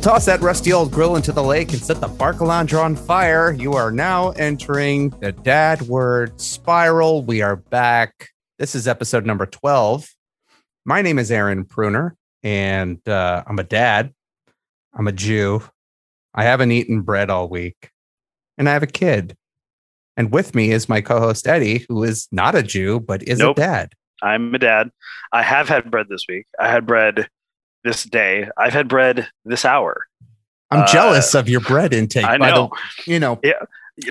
toss that rusty old grill into the lake and set the Barcalandra on fire. You are now entering the dad word spiral. We are back. This is episode number 12. My name is Aaron Pruner, and uh, I'm a dad. I'm a Jew. I haven't eaten bread all week, and I have a kid. And with me is my co host, Eddie, who is not a Jew, but is Nope. a dad. I'm a dad. I have had bread this week. I had bread this day. I've had bread this hour. I'm Uh, jealous of your bread intake. I by the- know. you know,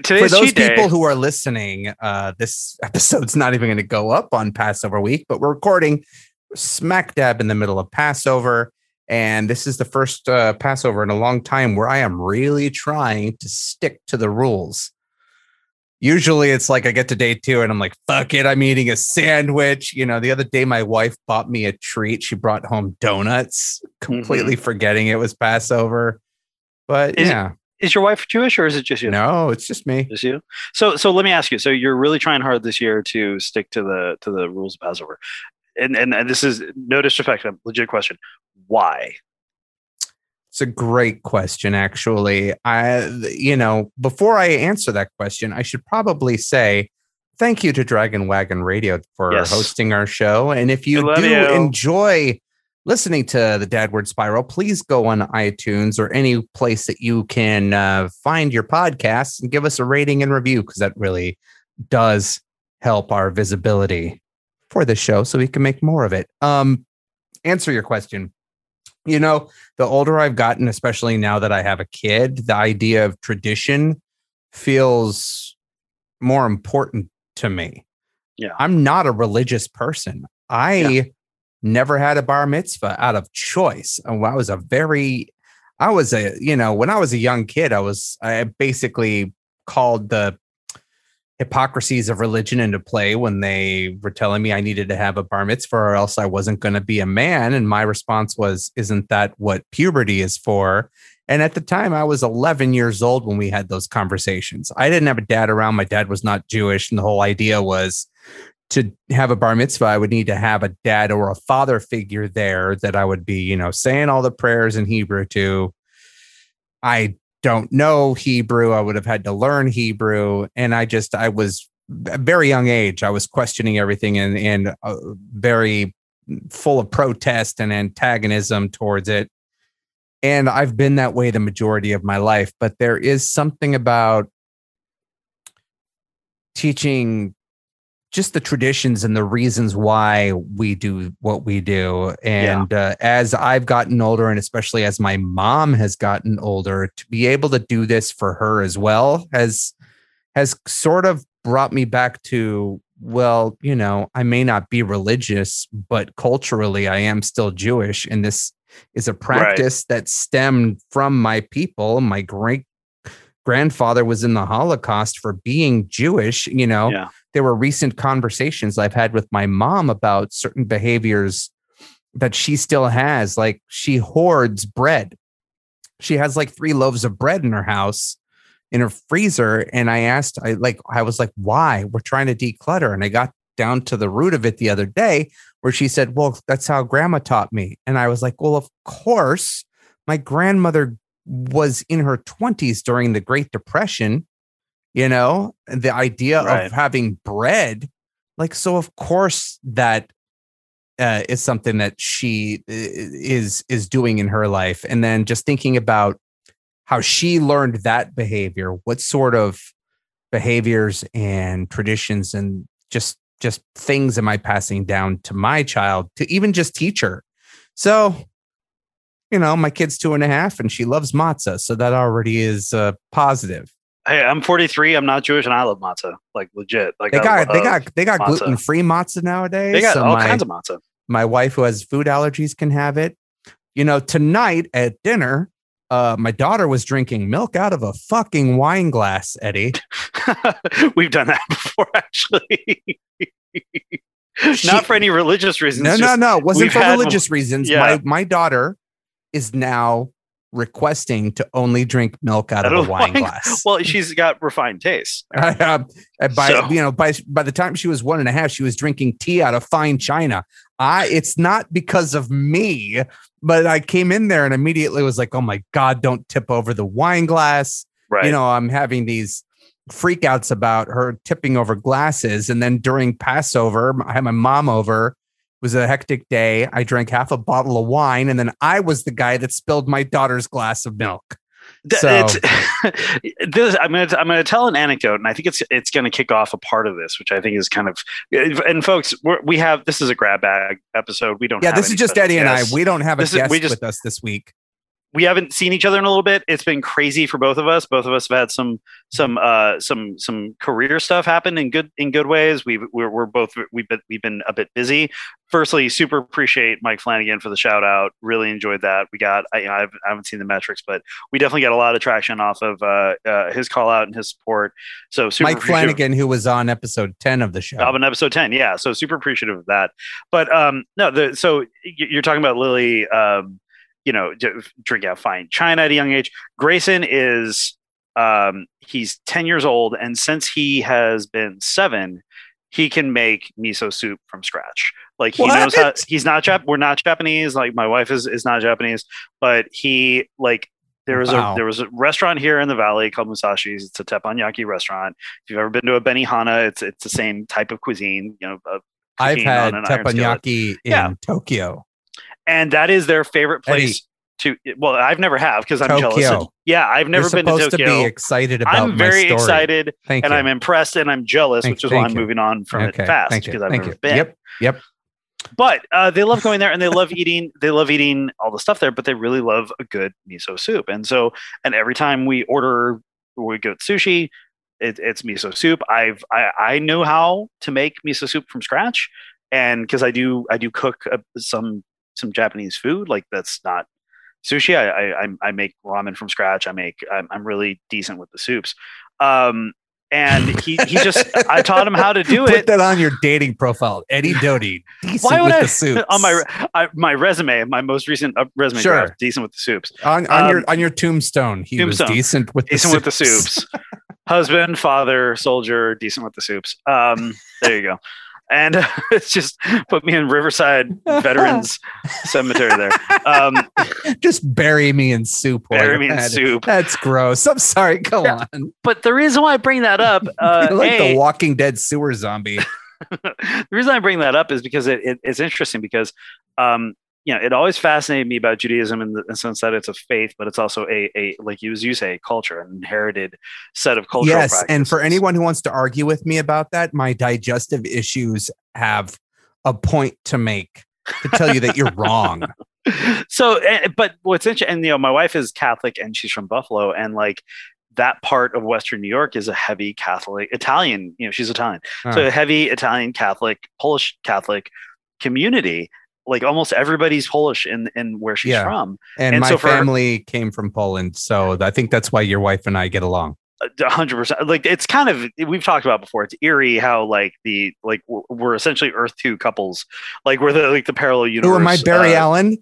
Today's for those cheat day. people who are listening, uh, this episode's not even going to go up on Passover week, but we're recording smack dab in the middle of Passover. And this is the first uh, Passover in a long time where I am really trying to stick to the rules. Usually it's like I get to day two and I'm like, fuck it, I'm eating a sandwich. You know, the other day my wife bought me a treat. She brought home donuts, mm-hmm. completely forgetting it was Passover. But Is yeah, is your wife Jewish or is it just you? no, it's just me. Just you. So so let me ask you. So you're really trying hard this year to stick to the to the rules of Passover. And and, and this is no disrespect, a legit question. Why? It's a great question, actually. I, you know, before I answer that question, I should probably say thank you to Dragon Wagon Radio for Yes. hosting our show. And if you do you. enjoy listening to the Dadward Spiral, please go on iTunes or any place that you can uh, find your podcasts and give us a rating and review because that really does help our visibility for the show so we can make more of it. Um, answer your question. You know, the older I've gotten, especially now that I have a kid, the idea of tradition feels more important to me. Yeah. I'm not a religious person. I Yeah. never had a bar mitzvah out of choice. And I was a very, I was a, you know, when I was a young kid, I was, I basically called the hypocrisies of religion into play when they were telling me I needed to have a bar mitzvah or else I wasn't going to be a man. And my response was, Isn't that what puberty is for? And at the time, I was 11 years old when we had those conversations. I didn't have a dad around. My dad was not Jewish. And the whole idea was to have a bar mitzvah, I would need to have a dad or a father figure there that I would be, you know, saying all the prayers in Hebrew to. I don't know Hebrew. I would have had to learn Hebrew. And I just, I was a very young age. I was questioning everything and, and uh, very full of protest and antagonism towards it. And I've been that way the majority of my life. But there is something about teaching just the traditions and the reasons why we do what we do. And uh, as I've gotten older, and especially as my mom has gotten older, to be able to do this for her as well has has sort of brought me back to well, you know, I may not be religious, but culturally I am still Jewish, and this is a practice that stemmed from my people. My great grandfather was in the Holocaust for being Jewish, you know Yeah. There were recent conversations I've had with my mom about certain behaviors that she still has. Like she hoards bread. She has like three loaves of bread in her house in her freezer. And I asked, I like, I was like, why? We're trying to declutter. And I got down to the root of it the other day where she said, Well, that's how grandma taught me. And I was like, Well, of course, my grandmother was in her 20s during the Great Depression you know the idea Right. of having bread like so of course that uh, is something that she is is doing in her life. And then just thinking about how she learned that behavior what sort of behaviors and traditions and just just things am i passing down to my child to even just teach her. So you know my kid's two and a half and she loves matzah so that already is uh, positive Hey, I'm 43. I'm not Jewish, and I love matzah. Like legit. Like they got they got they got gluten free matzah nowadays. they got so all my, kinds of matzah. my wife who has food allergies can have it. You know, tonight at dinner, uh, my daughter was drinking milk out of a fucking wine glass, Eddie. We've done that before, actually. She- Not for any religious reasons. No, no, no. It wasn't for religious reasons. yeah. My my daughter is now requesting to only drink milk out of a wine glass. Well, she's got refined taste. Uh, by So- you know by by the time she was one and a half, she was drinking tea out of fine china. I it's not because of me, but I came in there and immediately was like, oh my God, don't tip over the wine glass. Right. You know, I'm having these freakouts about her tipping over glasses. And then during Passover, I had my mom over. It was a hectic day. I drank half a bottle of wine, and then I was the guy that spilled my daughter's glass of milk. So- this, I'm going to I'm going to tell an anecdote, and I think it's it's going to kick off a part of this, which I think is kind of. And folks, we're, we have this is a grab bag episode. We don't. Yeah, this is just Eddie and I. We don't have a This is- guest we just- with us this week. We haven't seen each other in a little bit. It's been crazy for both of us. Both of us have had some some uh some some career stuff happen in good in good ways. We've we're, we're both we've been we've been a bit busy. Firstly, super appreciate Mike Flanagan for the shout out. Really enjoyed that. We got I, I haven't seen the metrics, but we definitely got a lot of traction off of uh, uh his call out and his support. So super Mike Flanagan, who was on episode 10 of the show. of an episode 10 yeah so super appreciative of that but um no the so you're talking about lily um you know drinking out fine china at a young age grayson is um he's 10 years old and since he has been seven he can make miso soup from scratch like he knows how he's not Jap- we're not japanese like my wife is is not japanese but he like there was Wow. a there was a restaurant here in the valley called Musashi's. It's a teppanyaki restaurant. If you've ever been to a Benihana, it's it's the same type of cuisine. You know, I've had on an iron skillet. teppanyaki in Yeah. Tokyo. And that is their favorite Eddie. place to. Well, I've never have because I'm Tokyo. jealous. Yeah, I've never You're been to Tokyo. to be excited about I'm very story. excited Thank and you. I'm impressed and I'm jealous, Thank- which is why I'm you. moving on from okay. it fast because I've Thank never you. been. Yep. Yep. But uh, they love going there and they love eating. They love eating all the stuff there, but they really love a good miso soup. And so, and every time we order, we go to sushi, it, it's miso soup. I've I, I know how to make miso soup from scratch, and because I do I do cook uh, some some Japanese food like that's not sushi. I I, I'm- make ramen from scratch. I make I'm, I'm really decent with the soups. Um, and he he just I taught him how to do Put it. that on your dating profile, Eddie Doty. Why would with I the soups. on my I, my resume, my most recent uh, resume Sure. draft, decent with the soups, on, on um, your on your tombstone? He tombstone. was decent with decent the with the soups, husband, father, soldier, decent with the soups. Um, there you go. And it's just put me in Riverside Veterans Cemetery there. Um, Just bury me in soup. bury me in soup. That's gross. I'm sorry. Go Yeah. on. But the reason why I bring that up, uh, like A, the Walking Dead sewer zombie. the reason I bring that up is because it, it, it's interesting because um, you know it always fascinated me about Judaism in the, in the sense that it's a faith, but it's also a, a like you as you say, culture, an inherited set of cultural yes, and for anyone who wants to argue with me about that, my digestive issues have a point to make to tell you that you're wrong. so eh, but what's interesting and you know my wife is catholic and she's from buffalo and like that part of western new york is a heavy catholic italian you know she's italian. So a heavy italian catholic polish catholic community like almost everybody's polish in in where she's Yeah. from And, And my so family came from Poland, so I think that's why your wife and I get along. a hundred percent like it's kind of we've talked about before it's eerie how like the like we're- essentially earth two couples like we're the like the parallel universe Who am I, Barry uh, Allen?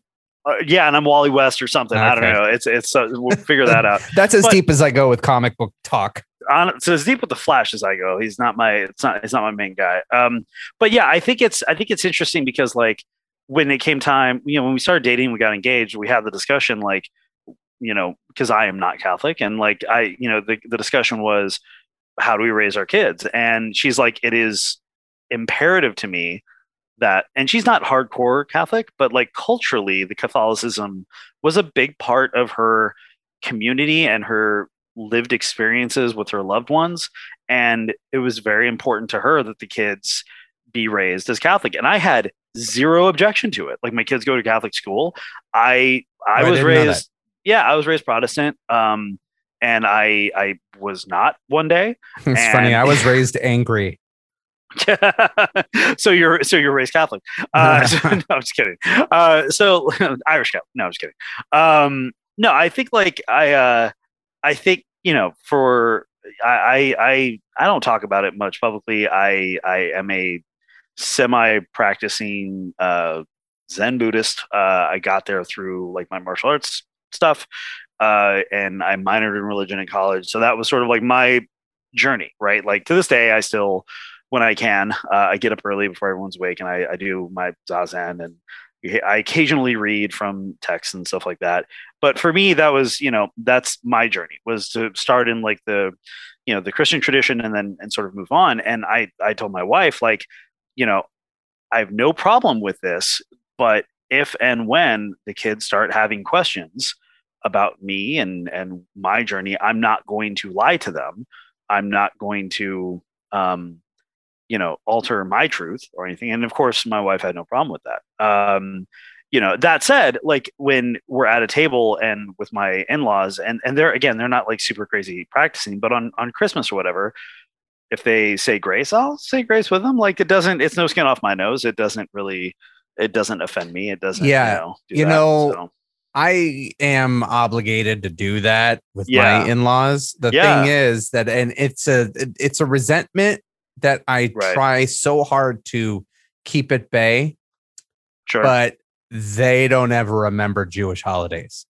uh, yeah and i'm wally west or something i don't know it's it's uh, we'll figure that out That's as but- deep as I go with comic book talk. on so as deep with the flash as I go. He's not my it's not it's not my main guy. Um, but yeah, I think it's I think it's interesting because like when it came time, you know, when we started dating, we got engaged, we had the discussion like, you know, because I am not Catholic, and like I, you know, the the discussion was how do we raise our kids? And she's like, it is imperative to me that and she's not hardcore catholic but like culturally the catholicism was a big part of her community and her lived experiences with her loved ones and it was very important to her that the kids be raised as catholic and i had zero objection to it like my kids go to catholic school i i Oh, was didn't know that. raised yeah i was raised protestant um and i i was not one day It's funny. I was raised angry. so you're so you're raised Catholic. Uh, so- no, I'm just kidding. Uh, so Irish Catholic. No, I'm just kidding. Um, no, I think like I uh, I think you know for I I I don't talk about it much publicly. I I am a semi practicing uh, Zen Buddhist. Uh, I got there through like my martial arts stuff, uh, and I minored in religion in college. So that was sort of like my journey, right? Like to this day, I still when I can. Uh, I get up early before everyone's awake, and I, I do my zazen, and I occasionally read from texts and stuff like that. But for me, that was you know that's my journey was to start in like the you know the Christian tradition, and then and sort of move on. And I I told my wife like you know I have no problem with this, but if and when the kids start having questions about me and and my journey, I'm not going to lie to them. I'm not going to um, you know alter my truth or anything. And of course, my wife had no problem with that. Um, you know that said like when we're at a table and with my in-laws and and they're again they're not like super crazy practicing but on on christmas or whatever if they say grace i'll say grace with them like it doesn't it's no skin off my nose it doesn't really it doesn't offend me. It doesn't. Yeah, you know, you that, know so. I am obligated to do that with yeah. my in-laws. The yeah. thing is that, and it's a it's a resentment that I right. try so hard to keep at bay. Sure. But they don't ever remember Jewish holidays.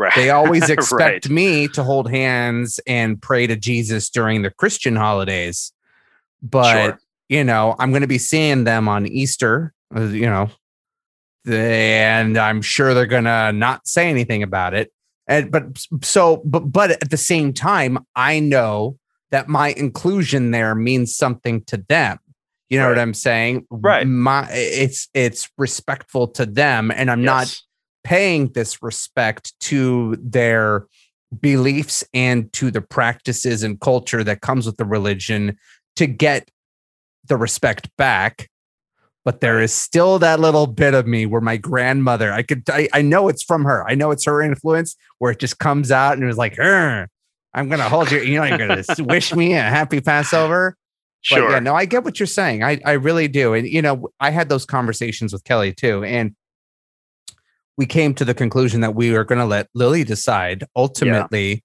Right. They always expect right. me to hold hands and pray to Jesus during the Christian holidays. But, sure. you know, I'm going to be seeing them on Easter uh, you know, and I'm sure they're gonna not say anything about it. And but so but but at the same time, I know that my inclusion there means something to them. You know right. what I'm saying? Right. My it's it's respectful to them, and I'm yes. not paying this respect to their beliefs and to the practices and culture that comes with the religion to get the respect back but there is still that little bit of me where my grandmother, I could, I, I know it's from her. I know it's her influence where it just comes out and it was like, I'm going to hold you, you know, you're going to wish me a happy Passover. Sure. But yeah, no, I get what you're saying. I, I really do. And, you know, I had those conversations with Kelly too. And we came to the conclusion that we were going to let Lily decide ultimately, yeah.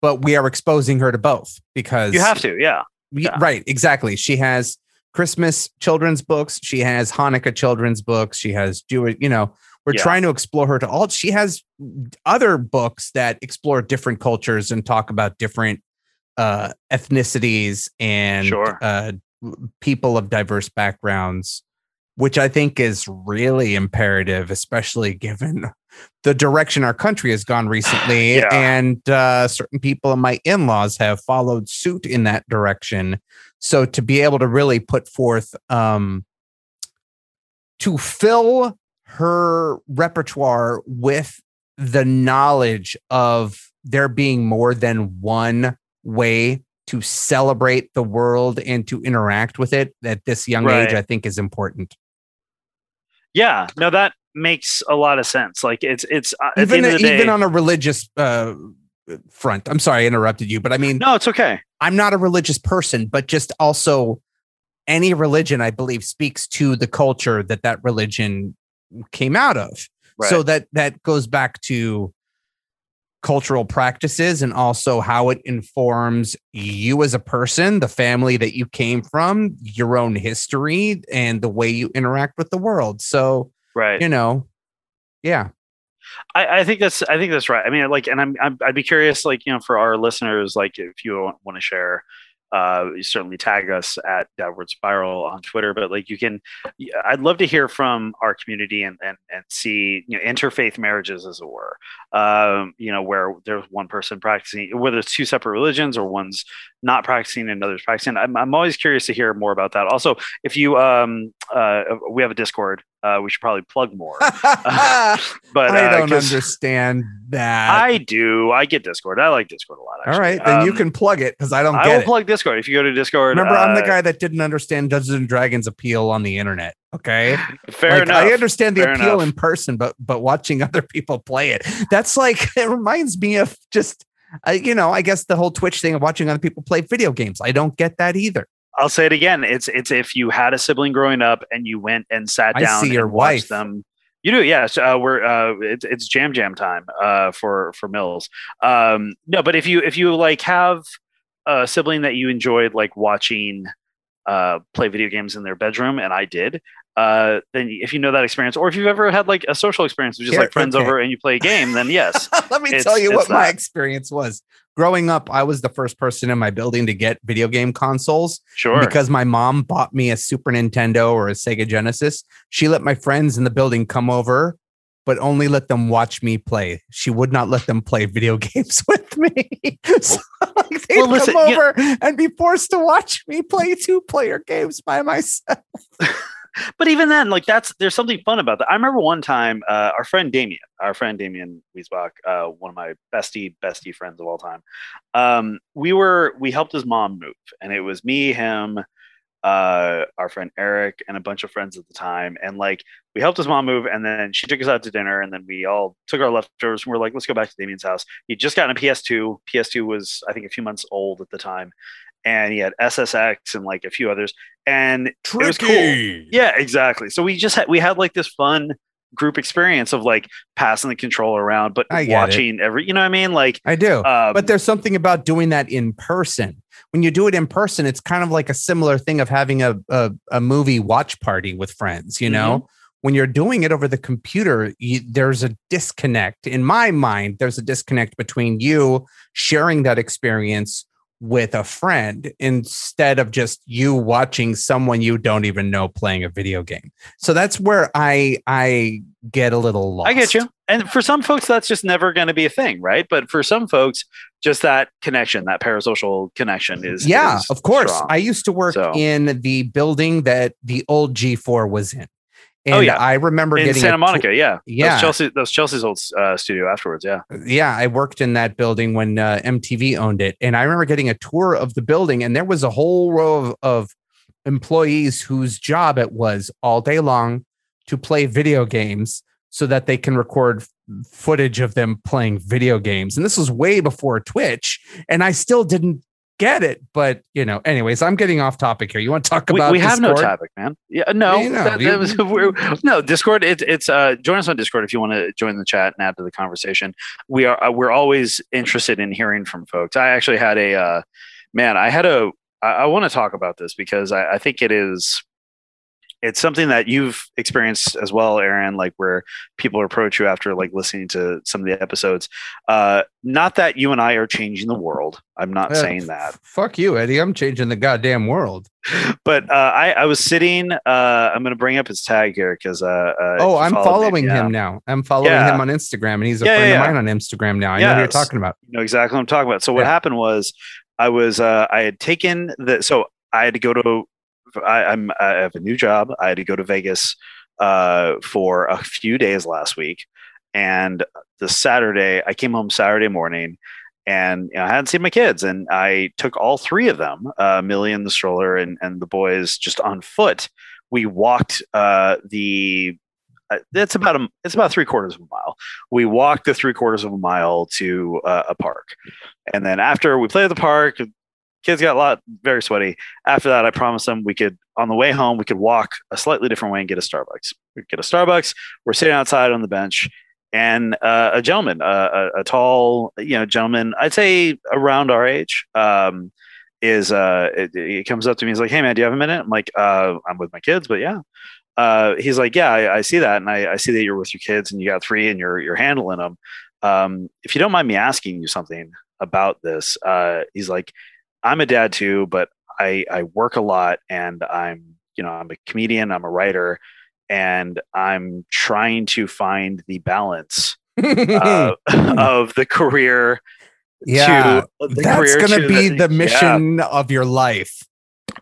but we are exposing her to both because you have to. Yeah. yeah. Right. Exactly. She has, Christmas children's books. She has Hanukkah children's books. She has Jewish, you know, we're yeah. trying to explore her to all. She has other books that explore different cultures and talk about different uh, ethnicities and sure. uh, people of diverse backgrounds, which I think is really imperative, especially given the direction our country has gone recently. yeah. And uh, certain people in my in laws have followed suit in that direction. So to be able to really put forth um, to fill her repertoire with the knowledge of there being more than one way to celebrate the world and to interact with it at this young right. age, I think is important. Yeah, no, that makes a lot of sense. Like it's it's uh, even even day, on a religious uh, front. I'm sorry I interrupted you, but I mean, no, it's okay. I'm not a religious person, but just also any religion, I believe, speaks to the culture that that religion came out of. Right. So that that goes back to cultural practices and also how it informs you as a person, the family that you came from, your own history, and the way you interact with the world. So, right, you know, yeah. I, I, think that's I think that's right. I mean, like, and I'm, i would be curious, like, you know, for our listeners, like, if you want to share, uh, you certainly tag us at Downward Spiral on Twitter. But like, you can, I'd love to hear from our community and and and see, you know, interfaith marriages, as it were. Um, you know, where there's one person practicing, whether it's two separate religions or one's not practicing and others practicing. I'm I'm always curious to hear more about that. Also, if you um uh we have a Discord uh, we should probably plug more. but I uh, don't understand that. I do. I get Discord. I like Discord a lot. Actually. All right, then um, you can plug it because I don't. I will it. plug Discord if you go to Discord. Remember, I'm the uh, guy that didn't understand Dungeons and Dragons appeal on the internet. Okay, fair like, enough. I understand the fair appeal enough. in person, but but watching other people play it, that's like it reminds me of just. Uh, you know, I guess the whole Twitch thing of watching other people play video games. I don't get that either. I'll say it again. It's it's if you had a sibling growing up and you went and sat down I see your wife. them. You do, yes. Uh, we're uh, it's it's jam jam time uh, for for Mills. Um, no, but if you if you like have a sibling that you enjoyed like watching uh, play video games in their bedroom, and I did. Uh, then if you know that experience, or if you've ever had like a social experience with just Here, like friends okay. over and you play a game, then yes. Let me tell you what my experience was. Growing up, I was the first person in my building to get video game consoles Sure. because my mom bought me a Super Nintendo or a Sega Genesis. She let my friends in the building come over, but only let them watch me play. She would not let them play video games with me. so like, they'd Well, listen, come you- over and be forced to watch me play two player games by myself. but even then, like that's there's something fun about that. I remember one time, uh, our friend Damien, our friend Damien Wiesbach, uh, one of my bestie bestie friends of all time. Um, we were we helped his mom move, and it was me, him, uh, our friend Eric, and a bunch of friends at the time. And like we helped his mom move, and then she took us out to dinner, and then we all took our leftovers, and we're like, let's go back to Damien's house. He'd just gotten a PS2. PS2 was I think a few months old at the time. And he had SSX and like a few others, and it was cool. Yeah, exactly. So we just had we had like this fun group experience of like passing the controller around, but get it. watching every. You know what I mean? Like, I do. um, but there's something about doing that in person. When you do it in person, it's kind of like a similar thing of having a a, a movie watch party with friends. You know, mm-hmm. when you're doing it over the computer, you, there's a disconnect. In my mind, there's a disconnect between you sharing that experience with a friend instead of just you watching someone you don't even know playing a video game. So that's where I I get a little lost. I get you. And for some folks, that's just never going to be a thing, right? But for some folks, just that connection, that parasocial connection is yeah is of course strong. i used to work So- in the building that the old g4 was in and Oh, yeah. i remember in getting Santa Monica. yeah, Yeah. That's Chelsea. That's Chelsea's old uh, studio afterwards. Yeah. yeah i worked in that building when uh, mtv owned it and i remember getting a tour of the building and there was a whole row of, of employees whose job it was all day long to play video games so that they can record footage of them playing video games and this was way before twitch and i still didn't get it but you know anyways i'm getting off topic here you want to talk about we have no topic, man. Yeah, no, You know, that- that was- no Discord. It, it's uh, join us on Discord if you want to join the chat and add to the conversation. We are uh, we're always interested in hearing from folks. I actually had a uh, man. I had a. I, I want to talk about this because I, I think it is. It's something that you've experienced as well, Aaron. Like where people approach you after like listening to some of the episodes. Uh, not that you and I are changing the world. I'm not Uh, saying that f- fuck you eddie i'm changing the goddamn world but uh, I, I was sitting. Uh, I'm going to bring up his tag here because. Uh, uh, oh i'm followed me. following Yeah. him now i'm following Yeah. him on instagram and he's a Yeah, friend of mine on instagram now i know who you're talking about You know exactly what I'm talking about. So what happened was, I was uh, I had taken the so I had to go to. I, I'm I have a new job. I had to go to Vegas uh, for a few days last week, and the Saturday I came home Saturday morning. And you know, I hadn't seen my kids, and I took all three of them, uh, Millie in the stroller, and and the boys just on foot. We walked uh, the uh, it's about a it's about three quarters of a mile. We walked the three quarters of a mile to uh, a park, and then after we played at the park, kids got a lot very sweaty. After that, I promised them we could on the way home we could walk a slightly different way and get a Starbucks. We get a Starbucks. We're sitting outside on the bench, and uh, a gentleman, uh, a, a tall you know gentleman, I'd say around our age. Um, is uh it, he comes up to me he's like hey man do you have a minute i'm like uh i'm with my kids but yeah uh, he's like, yeah, I, I see that, and I, I see that you're with your kids, and you got three, and you're you're handling them. Um, if you don't mind me asking you something about this, uh, he's like, I'm a dad too, but I I work a lot, and I'm you know I'm a comedian, I'm a writer, and I'm trying to find the balance uh, of the career. yeah to, the that's gonna to be the yeah. mission of your life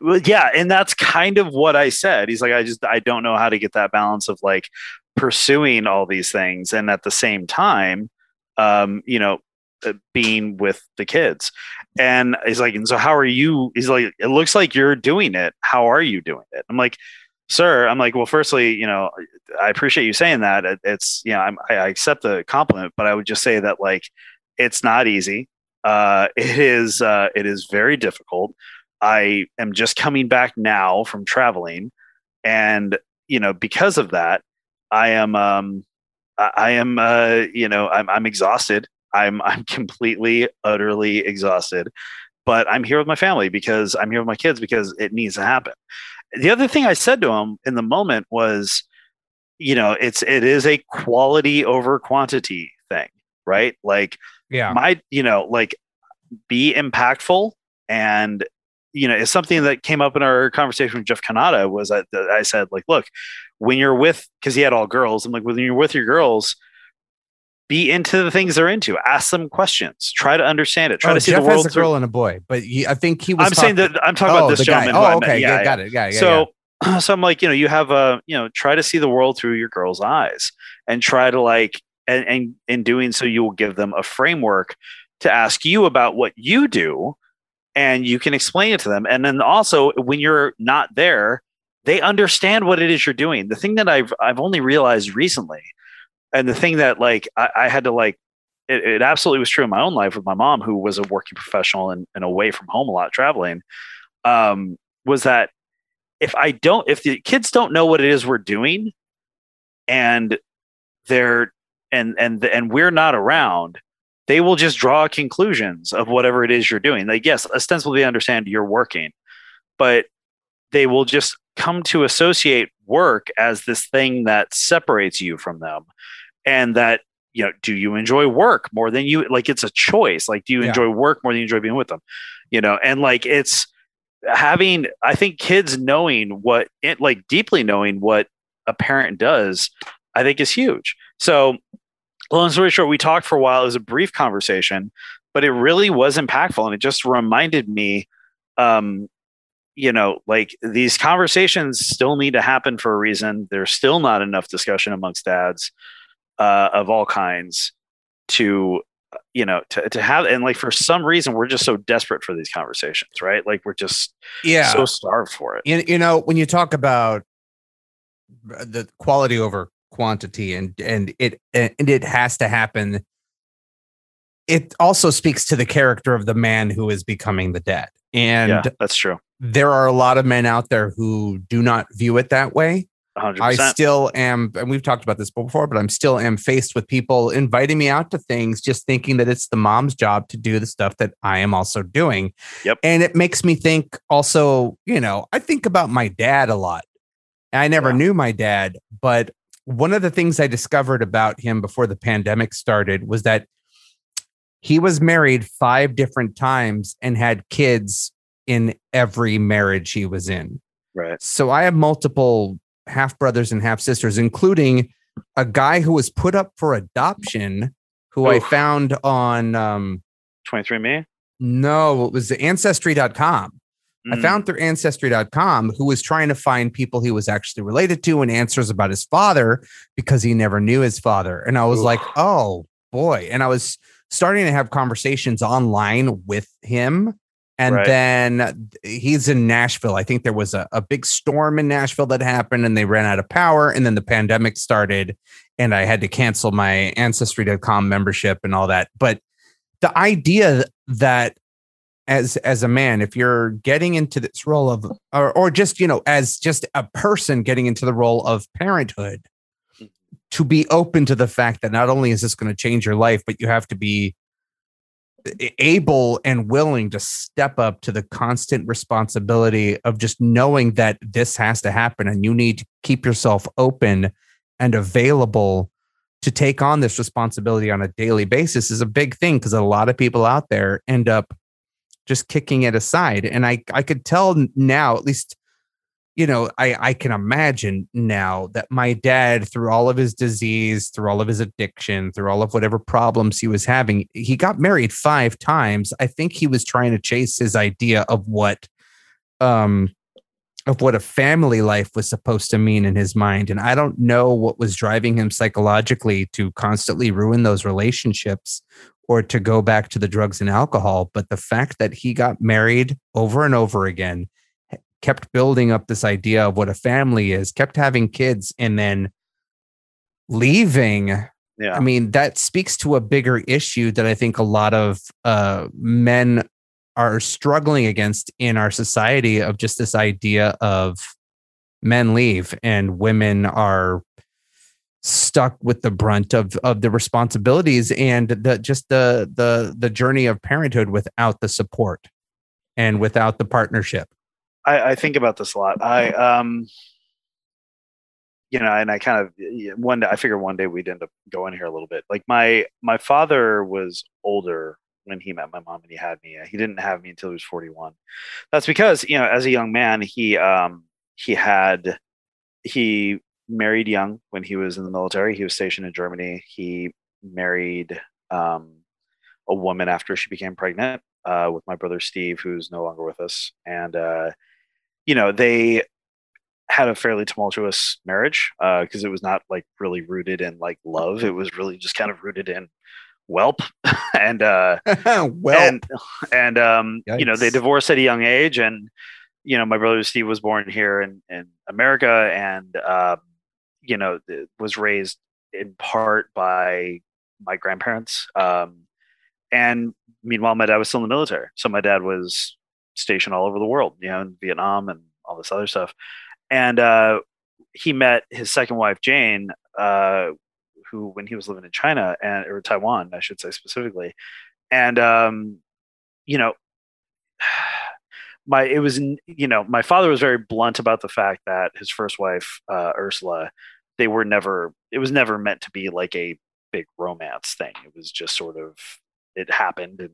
Well, yeah, and that's kind of what I said. He's like, I just I don't know how to get that balance of like pursuing all these things and at the same time, um, you know, being with the kids. And he's like, and so how are you? He's like, it looks like you're doing it. How are you doing it? I'm like, sir. I'm like, well, firstly, you know, I appreciate you saying that. It- It's you know, I'm, I accept the compliment, but I would just say that like, it's not easy. Uh, it is uh, it is very difficult. I am just coming back now from traveling, and you know because of that, I am um, I I am uh, you know I'm I'm exhausted. I'm I'm completely utterly exhausted, but I'm here with my family because I'm here with my kids because it needs to happen. The other thing I said to him in the moment was, you know, it's it is a quality over quantity thing, right? Like, yeah, my, you know, like be impactful and you know, it's something that came up in our conversation with Jeff Cannata was that, that I said, like, look, when you're with, because he had all girls, I'm like, when you're with your girls, be into the things they're into. Ask them questions. Try to understand it. Try oh, to see Jeff the world. has a girl and a boy, but he, I think he was. I'm saying that I'm talking oh, about this gentleman. Guy. Oh, okay, okay, yeah, got it. Yeah, yeah. So, yeah. so I'm like, you know, you have a, you know, try to see the world through your girl's eyes, and try to like, and, and in doing so, you will give them a framework to ask you about what you do and you can explain it to them. And then also when you're not there, they understand what it is you're doing. The thing that I've I've only realized recently, and the thing that like I, I had to like it, it, absolutely was true in my own life with my mom, who was a working professional and, and away from home a lot traveling, um, was that if I don't if the kids don't know what it is we're doing and they're and and and we're not around, they will just draw conclusions of whatever it is you're doing. Like, yes, ostensibly understand you're working, but they will just come to associate work as this thing that separates you from them. And that, you know, do you enjoy work more than you like it's a choice? Like, do you yeah. enjoy work more than you enjoy being with them? You know, and like it's having, I think kids knowing what it like deeply knowing what a parent does, I think is huge. So long story short, we talked for a while. It was a brief conversation, but it really was impactful. And it just reminded me, um, you know, like these conversations still need to happen for a reason. There's still not enough discussion amongst dads uh, of all kinds to, you know, to, to have, and like for some reason, we're just so desperate for these conversations, right? Like we're just yeah so starved for it. You, you know, when you talk about the quality over quantity and and it and it has to happen it also speaks to the character of the man who is becoming the dead and yeah, that's true there are a lot of men out there who do not view it that way 100%. i still am and we've talked about this before but i'm still am faced with people inviting me out to things just thinking that it's the mom's job to do the stuff that i am also doing yep and it makes me think also you know i think about my dad a lot I never yeah. knew my dad, but one of the things I discovered about him before the pandemic started was that he was married five different times and had kids in every marriage he was in. Right. So I have multiple half brothers and half sisters, including a guy who was put up for adoption, who Oof. I found on um, 23andMe. No, it was ancestry.com. I mm. found through ancestry.com who was trying to find people he was actually related to and answers about his father because he never knew his father. And I was Ooh. like, oh boy. And I was starting to have conversations online with him. And right. then uh, he's in Nashville. I think there was a, a big storm in Nashville that happened and they ran out of power. And then the pandemic started and I had to cancel my ancestry.com membership and all that. But the idea that as as a man if you're getting into this role of or, or just you know as just a person getting into the role of parenthood mm. to be open to the fact that not only is this going to change your life but you have to be able and willing to step up to the constant responsibility of just knowing that this has to happen and you need to keep yourself open and available to take on this responsibility on a daily basis is a big thing because a lot of people out there end up just kicking it aside. And I, I could tell now, at least, you know, I, I can imagine now that my dad, through all of his disease, through all of his addiction, through all of whatever problems he was having, he got married five times. I think he was trying to chase his idea of what, um, of what a family life was supposed to mean in his mind. And I don't know what was driving him psychologically to constantly ruin those relationships or to go back to the drugs and alcohol. But the fact that he got married over and over again, kept building up this idea of what a family is, kept having kids, and then leaving. Yeah. I mean, that speaks to a bigger issue that I think a lot of uh, men are struggling against in our society of just this idea of men leave and women are stuck with the brunt of of the responsibilities and the just the the the journey of parenthood without the support and without the partnership? I, I think about this a lot. I um you know, and I kind of one day I figure one day we'd end up going here a little bit. Like my my father was older when he met my mom and he had me. He didn't have me until he was 41. That's because, you know, as a young man, he um he had he married young when he was in the military. He was stationed in Germany. He married um a woman after she became pregnant uh, with my brother Steve, who's no longer with us. And uh, you know, they had a fairly tumultuous marriage because uh, it was not like really rooted in like love. It was really just kind of rooted in whelp. And uh well and and um Yikes. you know they divorced at a young age. And you know my brother steve was born here in in america. And um you know was raised in part by my grandparents. Um and meanwhile my dad was still in the military. So my dad was stationed all over the world you know in vietnam and all this other stuff and uh he met his second wife jane uh who when he was living in China and or Taiwan, I should say specifically, and um, you know, my it was you know my father was very blunt about the fact that his first wife uh, Ursula, they were never it was never meant to be like a big romance thing. It was just sort of it happened and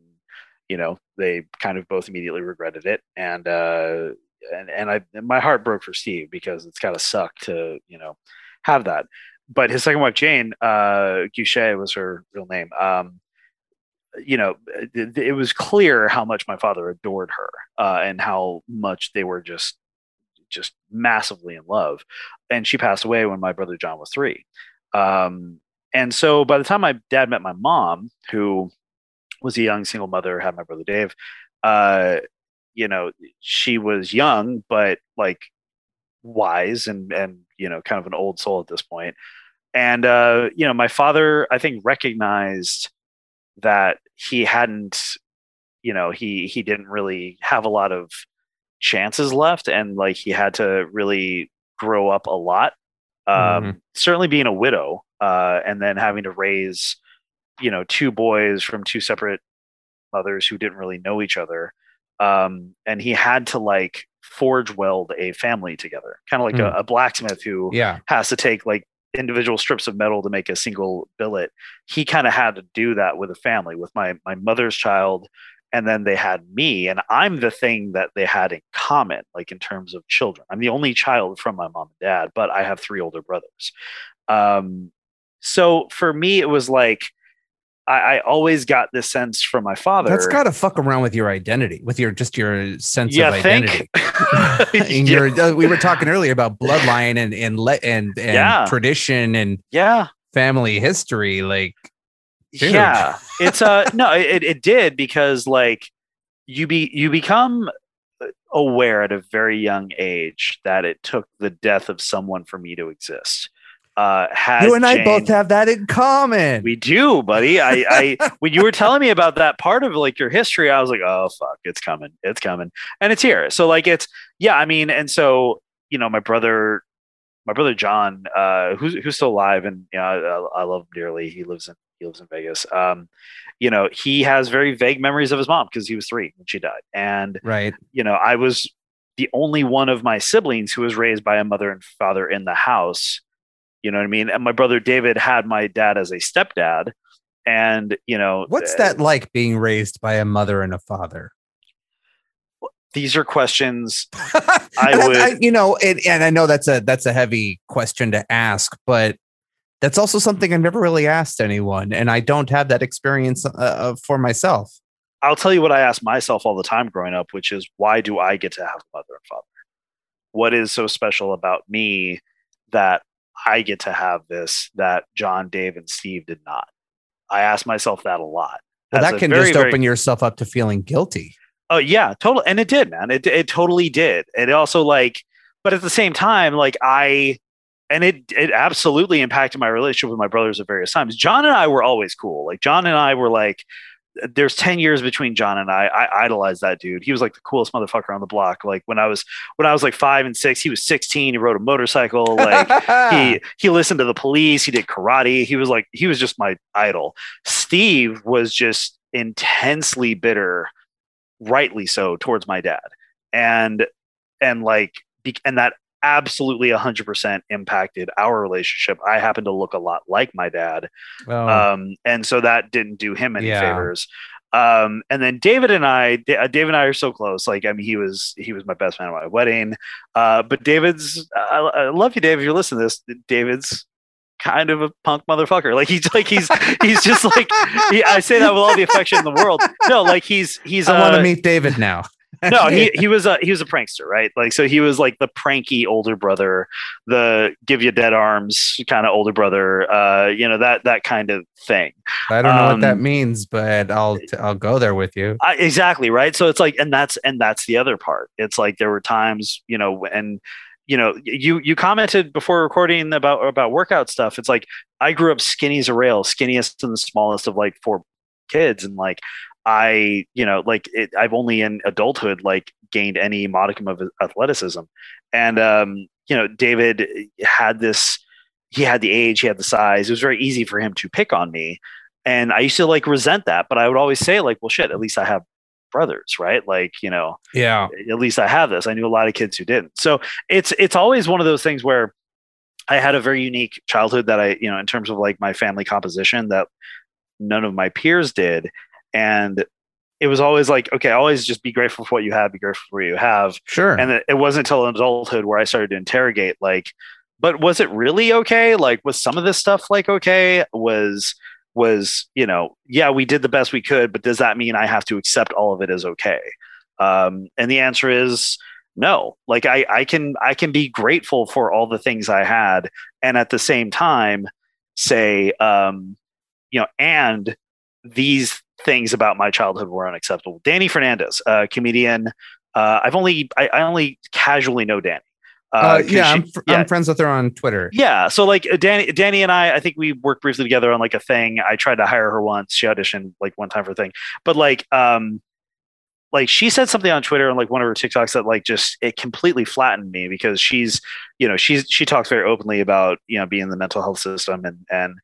you know they kind of both immediately regretted it and uh and and I my heart broke for Steve because it's gotta suck to you know have that but his second wife, Jane uh, Guichet was her real name. Um, you know, it, it, was clear how much my father adored her uh, and how much they were just just massively in love. And she passed away when my brother John was three. Um, and so by the time my dad met my mom, who was a young single mother, had my brother Dave, uh, you know, she was young, but like wise and and you know kind of an old soul at this point. and uh, you know my father i think recognized that he hadn't you know he he didn't really have a lot of chances left and like he had to really grow up a lot um, mm-hmm. certainly being a widow uh, and then having to raise you know two boys from two separate mothers who didn't really know each other um, and he had to like forge weld a family together kind of like mm. a, a, blacksmith who yeah. has to take like individual strips of metal to make a single billet. He kind of had to do that with a family, with my my mother's child, and then they had me, and I'm the thing that they had in common, like in terms of children. I'm the only child from my mom and dad, but I have three older brothers. Um, so for me, it was like I, I, always got this sense from my father. That's got to fuck around with your identity, with your just your sense of identity. yeah. uh, we were talking earlier about bloodline and and le- and, and yeah. tradition and yeah, family history. Like, dude. yeah, it's uh no, it it did because like you be you become aware at a very young age that it took the death of someone for me to exist uh has you and I both have that in common. We do, buddy. I, I when you were telling me about that part of like your history, I was like, oh fuck, it's coming, it's coming, and it's here. So like it's yeah, I mean, and so you know, my brother, my brother John, uh, who's who's still alive, and you know, I, I love him dearly. He lives in he lives in Vegas. Um, you know, he has very vague memories of his mom because he was three when she died, and right, you know, I was the only one of my siblings who was raised by a mother and father in the house you know what I mean? And my brother David had my dad as a stepdad. And, you know, what's that uh, like being raised by a mother and a father? These are questions I would, I, you know, and, and I know that's a that's a heavy question to ask, but that's also something I've never really asked anyone, and I don't have that experience uh, for myself. I'll tell you what I ask myself all the time growing up, which is why do I get to have a mother and father? What is so special about me that I get to have this that John, Dave, and Steve did not. I ask myself that a lot. Well, that can very, just open very, yourself up to feeling guilty. Oh yeah, totally. And it did, man. It it totally did. It also like, but at the same time, like I, and it it absolutely impacted my relationship with my brothers at various times. John and I were always cool. Like John and I were like there's 10 years between John and I. I idolized that dude. He was like the coolest motherfucker on the block. Like when I was when I was like five and six, he was 16. He rode a motorcycle. Like he he listened to the police. He did karate. He was like he was just my idol. Steve was just intensely bitter rightly so towards my dad and and like and that absolutely 100% impacted our relationship i happen to look a lot like my dad oh. um, and so that didn't do him any yeah. favors um, and then David and I, uh, David and I are so close. Like, I mean, he was he was my best man at my wedding. Uh, but David's, I, I love you, Dave. If you're listening to this, David's kind of a punk motherfucker. Like he's like he's he's just like he, I say that with all the affection in the world. No, like he's he's. I uh, want to meet David now. no, he he was a he was a prankster, right? Like so he was like the pranky older brother, the give you dead arms kind of older brother, uh, you know that that kind of thing. I don't know um, what that um, means, but I'll I'll go there with you. I, exactly right. So it's like, and that's and that's the other part. It's like there were times, you know, and you know, you you commented before recording about about workout stuff. It's like I grew up skinny as a rail, skinniest and the smallest of like four kids, and like I, you know, like it, I've only in adulthood like gained any modicum of athleticism, and um, you know, David had this. He had the age, he had the size. It was very easy for him to pick on me, and I used to like resent that. But I would always say like, well, shit, at least I have brothers, right? Like, you know, yeah, at least I have this. I knew a lot of kids who didn't. So it's it's always one of those things where I had a very unique childhood that I, you know, in terms of like my family composition that none of my peers did. And it was always like, okay, always just be grateful for what you have, be grateful for what you have. Sure. And it, wasn't until adulthood where I started to interrogate, like, but was it really okay? Like, was some of this stuff like okay? Was was you know yeah we did the best we could but does that mean i have to accept all of it as okay um, and the answer is no like I, I can i can be grateful for all the things i had and at the same time say um, you know and these things about my childhood were unacceptable Dani Fernandez a comedian uh, i've only I, I only casually know Dani uh, uh, yeah, I'm, fr- yeah, I'm friends with her on Twitter. Yeah, so like uh, Dani, Dani and I, I think we worked briefly together on like a thing. I tried to hire her once. She auditioned like one time for a thing, but like, um, like she said something on Twitter and like one of her TikToks that like just it completely flattened me because she's, you know, she's she talks very openly about you know being in the mental health system and and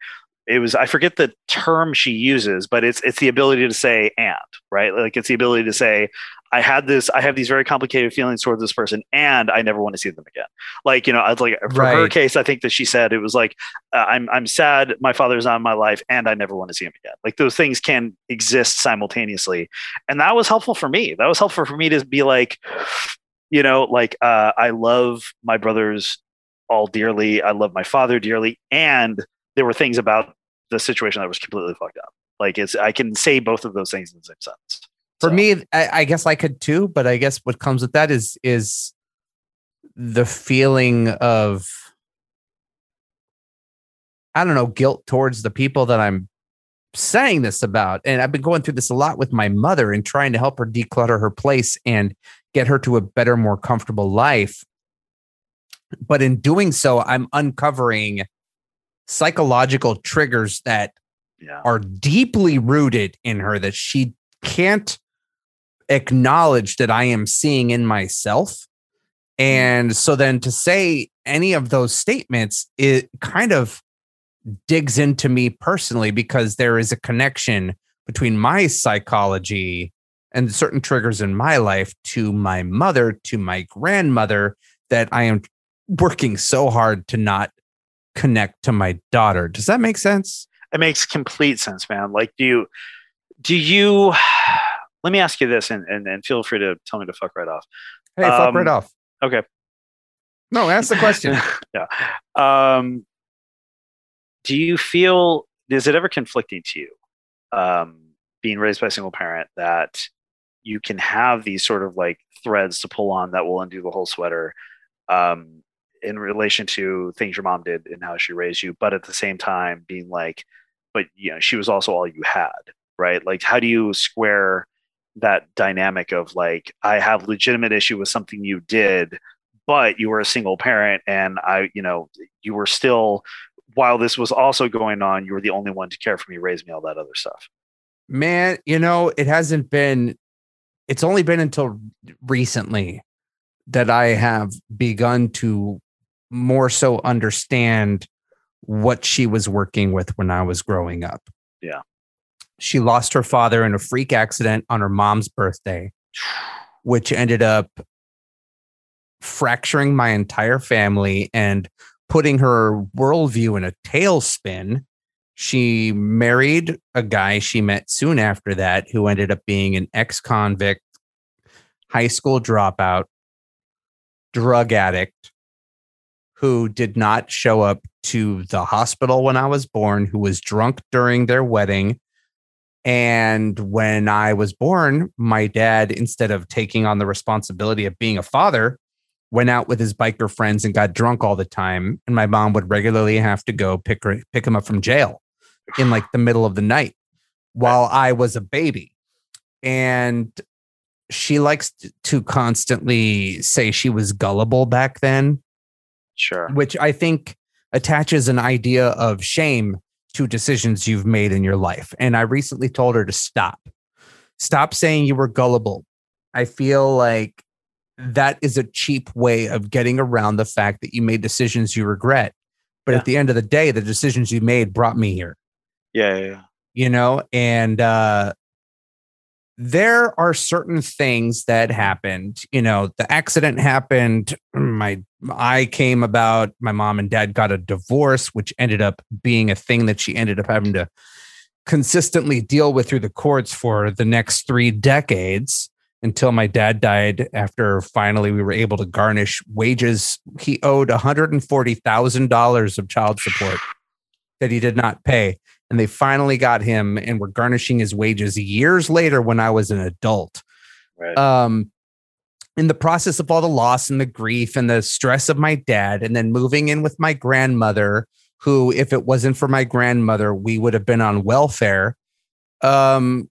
it was I forget the term she uses, but it's it's the ability to say and right, like it's the ability to say I had this, I have these very complicated feelings towards this person, and I never want to see them again. Like, you know, I like, for right. her case, I think that she said it was like, uh, I'm, I'm sad my father's not in my life, and I never want to see him again. Like, those things can exist simultaneously. And that was helpful for me. That was helpful for me to be like, you know, like, uh, I love my brothers all dearly. I love my father dearly. And there were things about the situation that was completely fucked up. Like, it's, I can say both of those things in the same sentence. For so. me, I, I guess I could too, but I guess what comes with that is is the feeling of I don't know, guilt towards the people that I'm saying this about. And I've been going through this a lot with my mother and trying to help her declutter her place and get her to a better, more comfortable life. But in doing so, I'm uncovering psychological triggers that yeah. are deeply rooted in her that she can't acknowledge that I am seeing in myself. Mm-hmm. And so then to say any of those statements, it kind of digs into me personally because there is a connection between my psychology and certain triggers in my life to my mother, to my grandmother, that I am working so hard to not connect to my daughter. Does that make sense? It makes complete sense, man. Like, do you, do you, let me ask you this, and, and, and feel free to tell me to fuck right off. Hey, um, fuck right off. Okay. No, ask the question. yeah. Um, do you feel is it ever conflicting to you, um, being raised by a single parent, that you can have these sort of like threads to pull on that will undo the whole sweater, um, in relation to things your mom did and how she raised you, but at the same time being like, but you know, she was also all you had, right? Like, how do you square that dynamic of like i have legitimate issue with something you did but you were a single parent and i you know you were still while this was also going on you were the only one to care for me raise me all that other stuff man you know it hasn't been it's only been until recently that i have begun to more so understand what she was working with when i was growing up yeah she lost her father in a freak accident on her mom's birthday. which ended up fracturing my entire family and putting her worldview in a tailspin. She married a guy she met soon after that who ended up being an ex convict, high school dropout, drug addict who did not show up to the hospital when I was born, who was drunk during their wedding. And when I was born, my dad, instead of taking on the responsibility of being a father, went out with his biker friends and got drunk all the time. And my mom would regularly have to go pick her, pick him up from jail in like the middle of the night while I was a baby. And she likes to constantly say she was gullible back then. Sure. Which I think attaches an idea of shame to decisions you've made in your life. And I recently told her to stop. Stop saying you were gullible. I feel like that is a cheap way of getting around the fact that you made decisions you regret. But yeah. at the end of the day, the decisions you made brought me here. Yeah, yeah, yeah. You know, and uh there are certain things that happened. You know, the accident happened. Mm, my I came about. My mom and dad got a divorce, which ended up being a thing that she ended up having to consistently deal with through the courts for the next three decades until my dad died. After finally we were able to garnish wages, he owed one hundred and forty thousand dollars of child support that he did not pay and they finally got him and were garnishing his wages years later when I was an adult. Right. Um, in the process of all the loss and the grief and the stress of my dad, and then moving in with my grandmother, who, if it wasn't for my grandmother, we would have been on welfare. Um,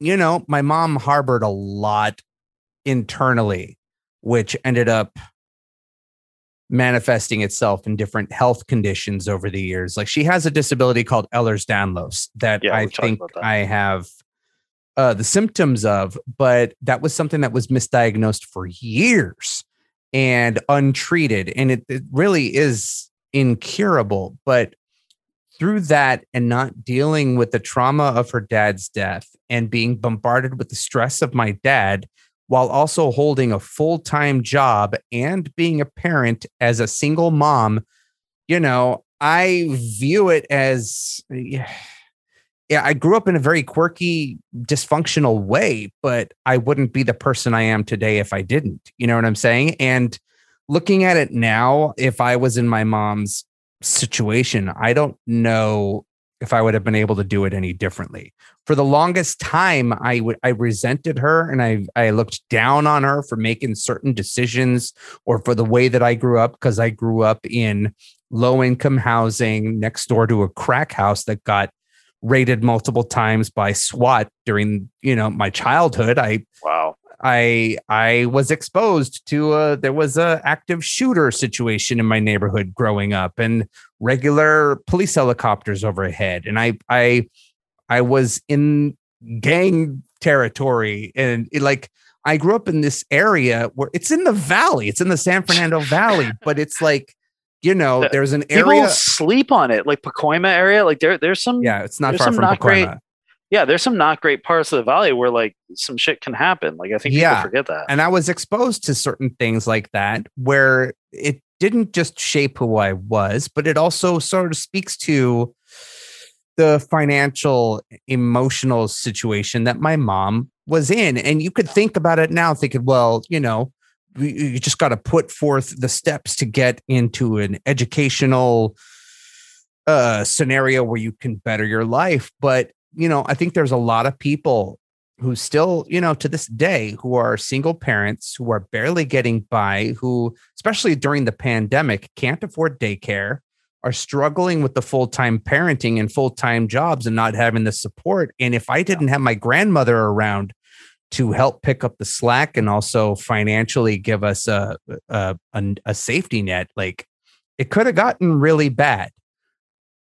you know, my mom harbored a lot internally, which ended up manifesting itself in different health conditions over the years. Like she has a disability called Ehlers-Danlos that yeah, I think that. I have uh, the symptoms of, but that was something that was misdiagnosed for years and untreated. And it, it really is incurable. But through that and not dealing with the trauma of her dad's death and being bombarded with the stress of my dad, while also holding a full time job and being a parent as a single mom, you know, I view it as, yeah, I grew up in a very quirky, dysfunctional way, but I wouldn't be the person I am today if I didn't. You know what I'm saying? And looking at it now, if I was in my mom's situation, I don't know if I would have been able to do it any differently. For the longest time, I would I resented her and I I looked down on her for making certain decisions or for the way that I grew up because I grew up in low income housing next door to a crack house that got raided multiple times by SWAT during you know my childhood. I wow. I I was exposed to a there was a active shooter situation in my neighborhood growing up and regular police helicopters overhead and I I I was in gang territory and it, like I grew up in this area where it's in the valley it's in the San Fernando Valley but it's like you know there's an area people sleep on it like Pacoima area like there there's some yeah it's not far from Pacoima. Yeah, there's some not great parts of the valley where like some shit can happen. Like I think yeah. people forget that. And I was exposed to certain things like that where it didn't just shape who I was, but it also sort of speaks to the financial emotional situation that my mom was in. And you could think about it now, thinking, well, you know, you just got to put forth the steps to get into an educational uh, scenario where you can better your life. But you know, I think there's a lot of people who still, you know, to this day, who are single parents who are barely getting by, who, especially during the pandemic, can't afford daycare, are struggling with the full time parenting and full time jobs and not having the support. And if I didn't have my grandmother around to help pick up the slack and also financially give us a, a, a safety net, like it could have gotten really bad.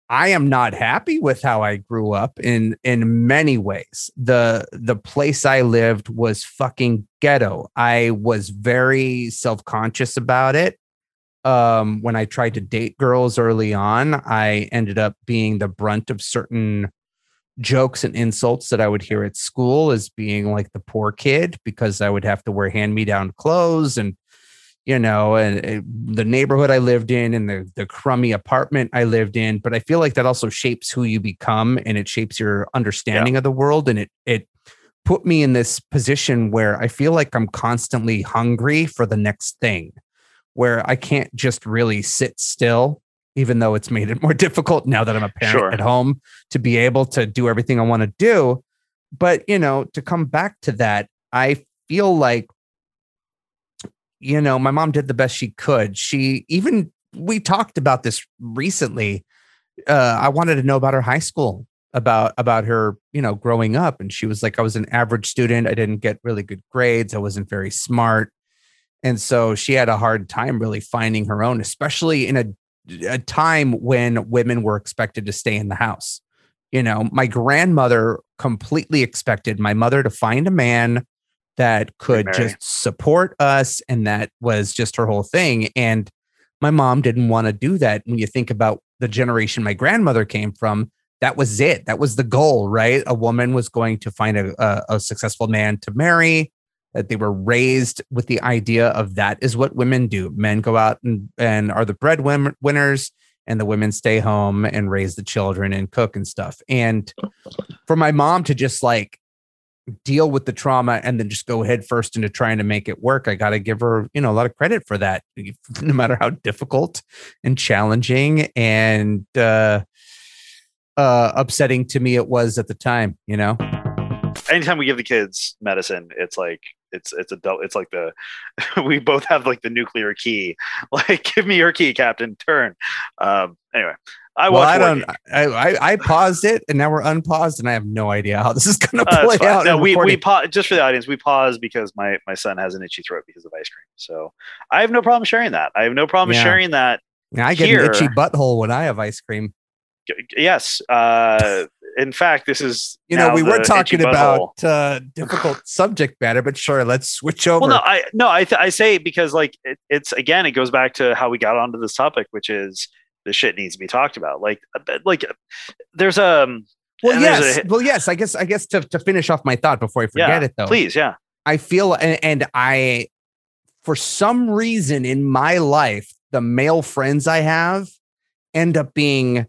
I am not happy with how I grew up in in many ways. The the place I lived was fucking ghetto. I was very self-conscious about it. Um, when I tried to date girls early on, I ended up being the brunt of certain jokes and insults that I would hear at school as being like the poor kid because I would have to wear hand me down clothes and you know, and, and the neighborhood I lived in and the the crummy apartment I lived in. But I feel like that also shapes who you become and it shapes your understanding yeah. of the world. And it it put me in this position where I feel like I'm constantly hungry for the next thing, where I can't just really sit still, even though it's made it more difficult now that I'm a parent sure. at home to be able to do everything I want to do. But, you know, to come back to that, I feel like you know, my mom did the best she could. She even we talked about this recently. Uh, I wanted to know about her high school, about about her, you know, growing up, and she was like, I was an average student. I didn't get really good grades. I wasn't very smart, and so she had a hard time really finding her own, especially in a a time when women were expected to stay in the house. You know, my grandmother completely expected my mother to find a man that could just support us and that was just her whole thing and my mom didn't want to do that. When you think about the generation my grandmother came from that was it. That was the goal right? A woman was going to find a, a, a successful man to marry that they were raised with the idea of that is what women do. Men go out and, and are the breadwinners and the women stay home and raise the children and cook and stuff. And for my mom to just like deal with the trauma and then just go head first into trying to make it work. I got to give her, you know, a lot of credit for that, no matter how difficult and challenging and uh, uh, upsetting to me it was at the time, you know. Anytime we give the kids medicine, it's like it's it's a double. it's like the we both have like the nuclear key. Like, give me your key, Captain. Turn. Um, anyway, I well, I don't. I, I, I paused it, and now we're unpaused, and I have no idea how this is going to uh, play out. No, we we pa- just for the audience. We paused because my my son has an itchy throat because of ice cream. So I have no problem sharing that. I have no problem yeah. sharing that. I get here. an itchy butthole when I have ice cream. Yes. Uh, in fact, this is you know we were talking about uh, difficult subject matter, but sure, let's switch over. Well, no, I no, I th- I say because like it, it's again, it goes back to how we got onto this topic, which is the shit needs to be talked about. Like, uh, like there's a um, well, yes, a, well, yes. I guess, I guess to to finish off my thought before I forget yeah, it, though, please, yeah. I feel, and, and I, for some reason in my life, the male friends I have end up being,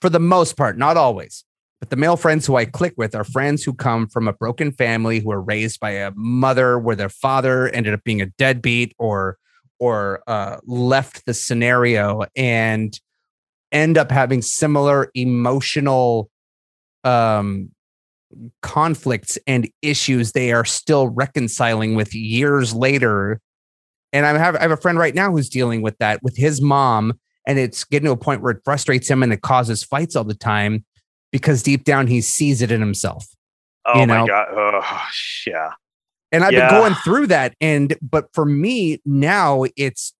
for the most part, not always, but the male friends who I click with are friends who come from a broken family, who are raised by a mother where their father ended up being a deadbeat or or uh, left the scenario and end up having similar emotional um, conflicts and issues they are still reconciling with years later. And I have, I have a friend right now who's dealing with that with his mom, and it's getting to a point where it frustrates him and it causes fights all the time because deep down he sees it in himself. Oh you know? my god! Oh, yeah. And I've yeah. been going through that. And, but for me now, it's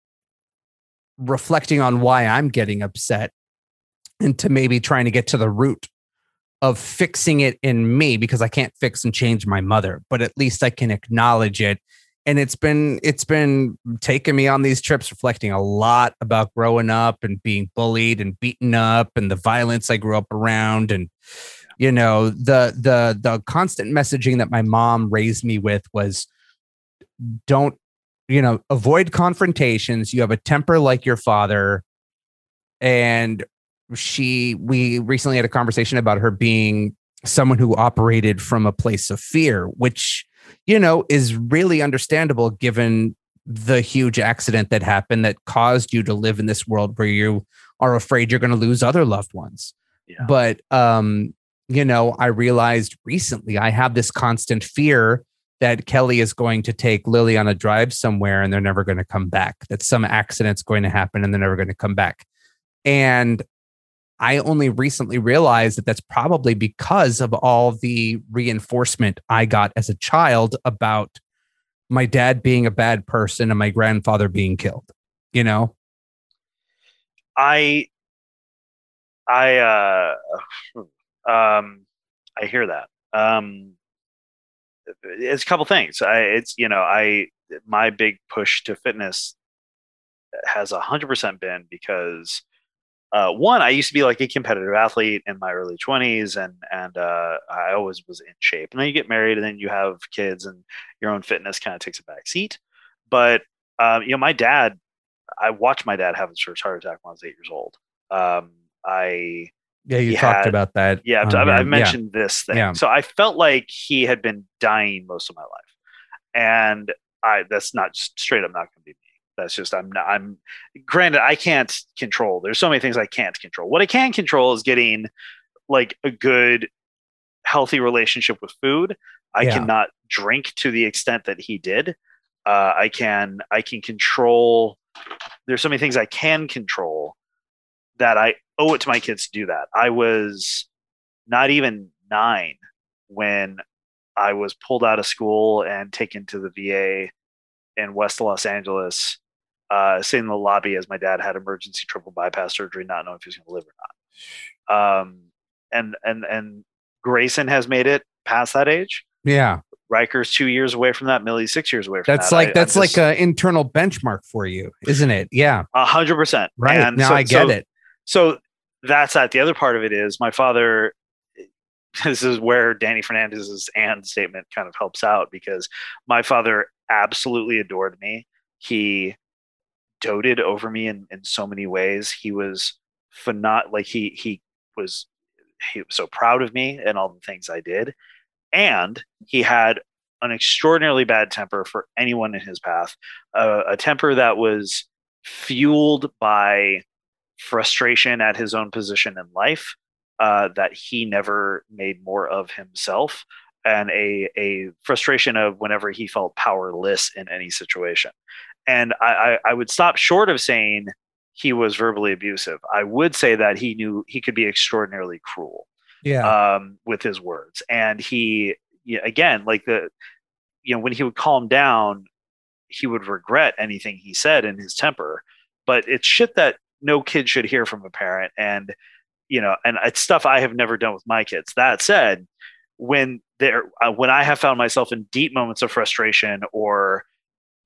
reflecting on why I'm getting upset and to maybe trying to get to the root of fixing it in me because I can't fix and change my mother, but at least I can acknowledge it. And it's been it's been taking me on these trips reflecting a lot about growing up and being bullied and beaten up and the violence I grew up around and you know the the the constant messaging that my mom raised me with was don't you know avoid confrontations. You have a temper like your father. And she we recently had a conversation about her being someone who operated from a place of fear which you know is really understandable given the huge accident that happened that caused you to live in this world where you are afraid you're going to lose other loved ones yeah. but um you know, I realized recently I have this constant fear that Kelly is going to take Lily on a drive somewhere and they're never going to come back, that some accident's going to happen and they're never going to come back. And I only recently realized that that's probably because of all the reinforcement I got as a child about my dad being a bad person and my grandfather being killed, you know? I, I, uh, um, I hear that. Um, it's a couple things. I, it's you know, I my big push to fitness has a hundred percent been because uh, one, I used to be like a competitive athlete in my early 20s, and and uh, I always was in shape. And then you get married, and then you have kids, and your own fitness kind of takes a back seat. But um, you know, my dad, I watched my dad have his first heart attack when I was eight years old. Um, I yeah, you talked had, about that. Yeah, I've, I've mentioned yeah. this thing. Yeah. So I felt like he had been dying most of my life, and I that's not just straight up not going to be me. That's just I'm not, I'm granted I can't control. There's so many things I can't control. What I can control is getting like a good healthy relationship with food. I yeah. cannot drink to the extent that he did. Uh, I can I can control. There's so many things I can control that I owe it to my kids to do that. I was not even nine when I was pulled out of school and taken to the VA in West Los Angeles uh, sitting in the lobby as my dad had emergency triple bypass surgery, not knowing if he was going to live or not. Um, and and and Grayson has made it past that age. Yeah, Riker's two years away from that. Millie's six years away from that's that. Like, I, that's just, like an internal benchmark for you, isn't it? Yeah, a hundred percent. Right and now, so, I get so, it. So that's that. The other part of it is my father. This is where Dani Fernandez's and statement kind of helps out because my father absolutely adored me. He doted over me in, in so many ways. He was phenot like he he was he was so proud of me and all the things I did. And he had an extraordinarily bad temper for anyone in his path, uh, a temper that was fueled by frustration at his own position in life uh, that he never made more of himself, and a a frustration of whenever he felt powerless in any situation and I, I, I would stop short of saying he was verbally abusive. I would say that he knew he could be extraordinarily cruel. Yeah. Um, with his words, and he again, like the, you know, when he would calm down, he would regret anything he said in his temper. But it's shit that no kid should hear from a parent, and you know, and it's stuff I have never done with my kids. That said, when there, uh, when I have found myself in deep moments of frustration or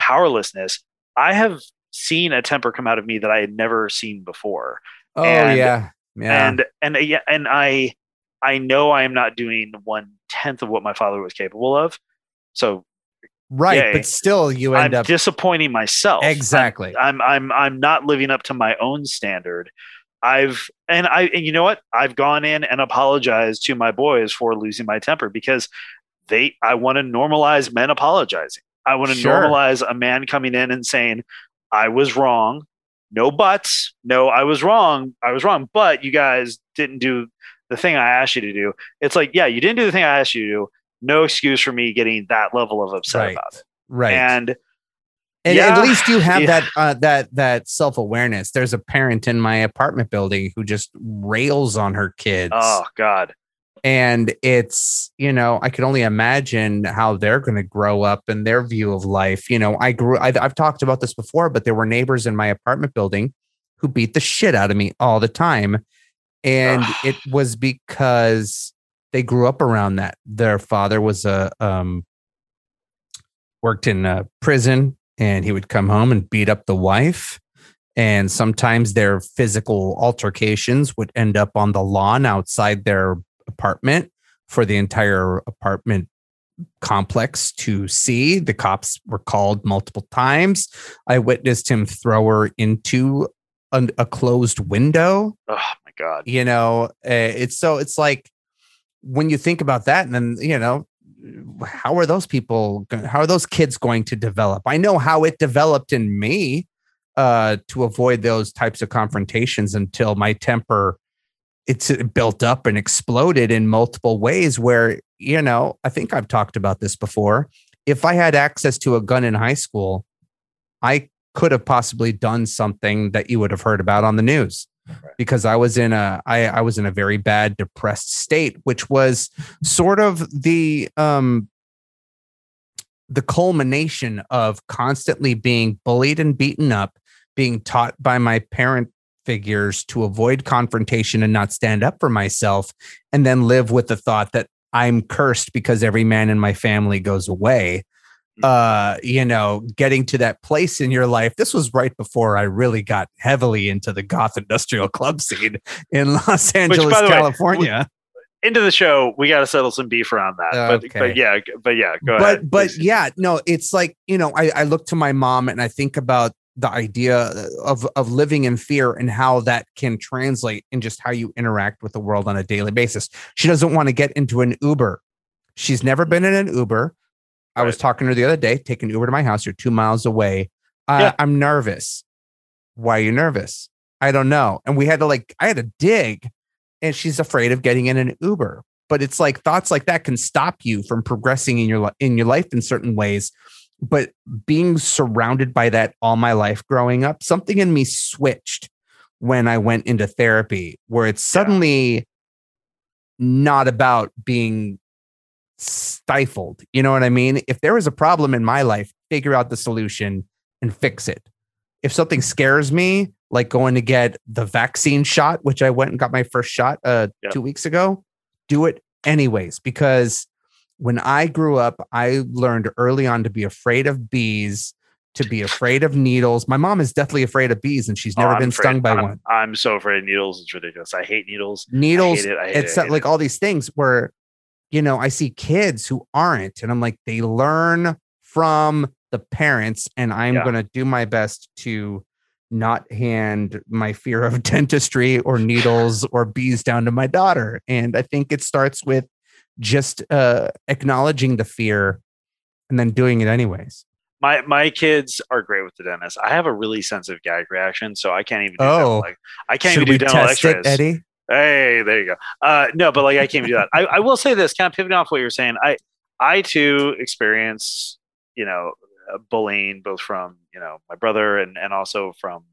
powerlessness, I have seen a temper come out of me that I had never seen before. Oh and, yeah. Yeah. And and yeah, and I I know I am not doing one tenth of what my father was capable of. So right, yay, but still you end I'm up disappointing myself. Exactly. I'm, I'm I'm I'm not living up to my own standard. I've and I and you know what? I've gone in and apologized to my boys for losing my temper because they I want to normalize men apologizing. I want to sure. normalize a man coming in and saying, I was wrong. No buts. No, I was wrong. I was wrong. But you guys didn't do the thing I asked you to do. It's like, yeah, you didn't do the thing I asked you to do. No excuse for me getting that level of upset right. about it. Right. And and yeah, at least you have yeah. that uh, that that self awareness. There's a parent in my apartment building who just rails on her kids. Oh God! And it's you know i can only imagine how they're going to grow up and their view of life. You know i grew I've, I've, talked about this before but there were neighbors in my apartment building who beat the shit out of me all the time. And it was because they grew up around that. Their father was a um worked in a prison and he would come home and beat up the wife. And sometimes their physical altercations would end up on the lawn outside their apartment for the entire apartment complex to see. The cops were called multiple times. I witnessed him throw her into a, a closed window. Oh my god! You know, uh, it's so it's like when you think about that, and then you know, how are those people? How are those kids going to develop? I know how it developed in me uh, to avoid those types of confrontations until my temper it's built up and exploded in multiple ways where you know i think i've talked about this before if i had access to a gun in high school i could have possibly done something that you would have heard about on the news right. because i was in a I, I was in a very bad depressed state which was sort of the um the culmination of constantly being bullied and beaten up being taught by my parent figures to avoid confrontation and not stand up for myself, and then live with the thought that I'm cursed because every man in my family goes away. uh you know getting to that place in your life this was right before i really got heavily into the goth industrial club scene in los angeles by the way, california into the show, we got to settle some beef around that. But, Okay. but yeah, but yeah, go but ahead. but yeah no it's like you know I, I look to my mom and i think about the idea of of living in fear and how that can translate in just how you interact with the world on a daily basis. She doesn't want to get into an uber. She's never been in an uber. I was talking to her the other day taking uber to my house you're two miles away. Uh, Yeah. i'm nervous. Why are you nervous? I don't know. And we had to like i had to dig and she's afraid of getting in an uber. But it's like thoughts like that can stop you from progressing in your in your life in certain ways but being surrounded by that all my life growing up something in me switched when i went into therapy where it's suddenly not about being stifled you know what i mean? If there is a problem in my life figure out the solution and fix it. If something scares me like going to get the vaccine shot which i went and got my first shot uh Yeah. 2 weeks ago do it anyways because when I grew up, I learned early on to be afraid of bees, to be afraid of needles. My mom is deathly afraid of bees and she's Oh, never I'm been afraid- stung by I'm, one. I'm so afraid of needles. It's ridiculous. I hate needles. Needles, I hate it. I uh, hate it's it. Like all these things where, you know, I see kids who aren't, and I'm like, they learn from the parents, and I'm Yeah. going to do my best to not hand my fear of dentistry or needles or bees down to my daughter. And I think it starts with just uh, acknowledging the fear and then doing it anyways. my my kids are great with the dentist. I have a really sensitive gag reaction, so I can't even do Oh. dental, like I can't even do dental X-rays. it, Eddie? Hey, there you go. Uh, no, but like I can't even do that. I, I will say this, kind of pivoting off what you're saying. I I too experience you know uh, bullying both from you know my brother and and also from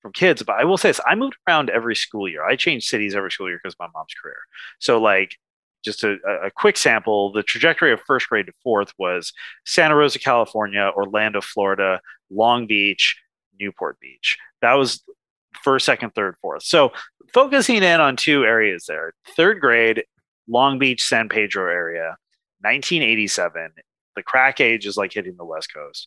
from kids. But I will say this: I moved around every school year. I changed cities every school year because my mom's career. So like. Just a, a quick sample, the trajectory of first grade to fourth was Santa Rosa, California, Orlando, Florida, Long Beach, Newport Beach. That was first, second, third, fourth. So focusing in on two areas there. Third grade, Long Beach, San Pedro area, 1987. The crack age is like hitting the West Coast.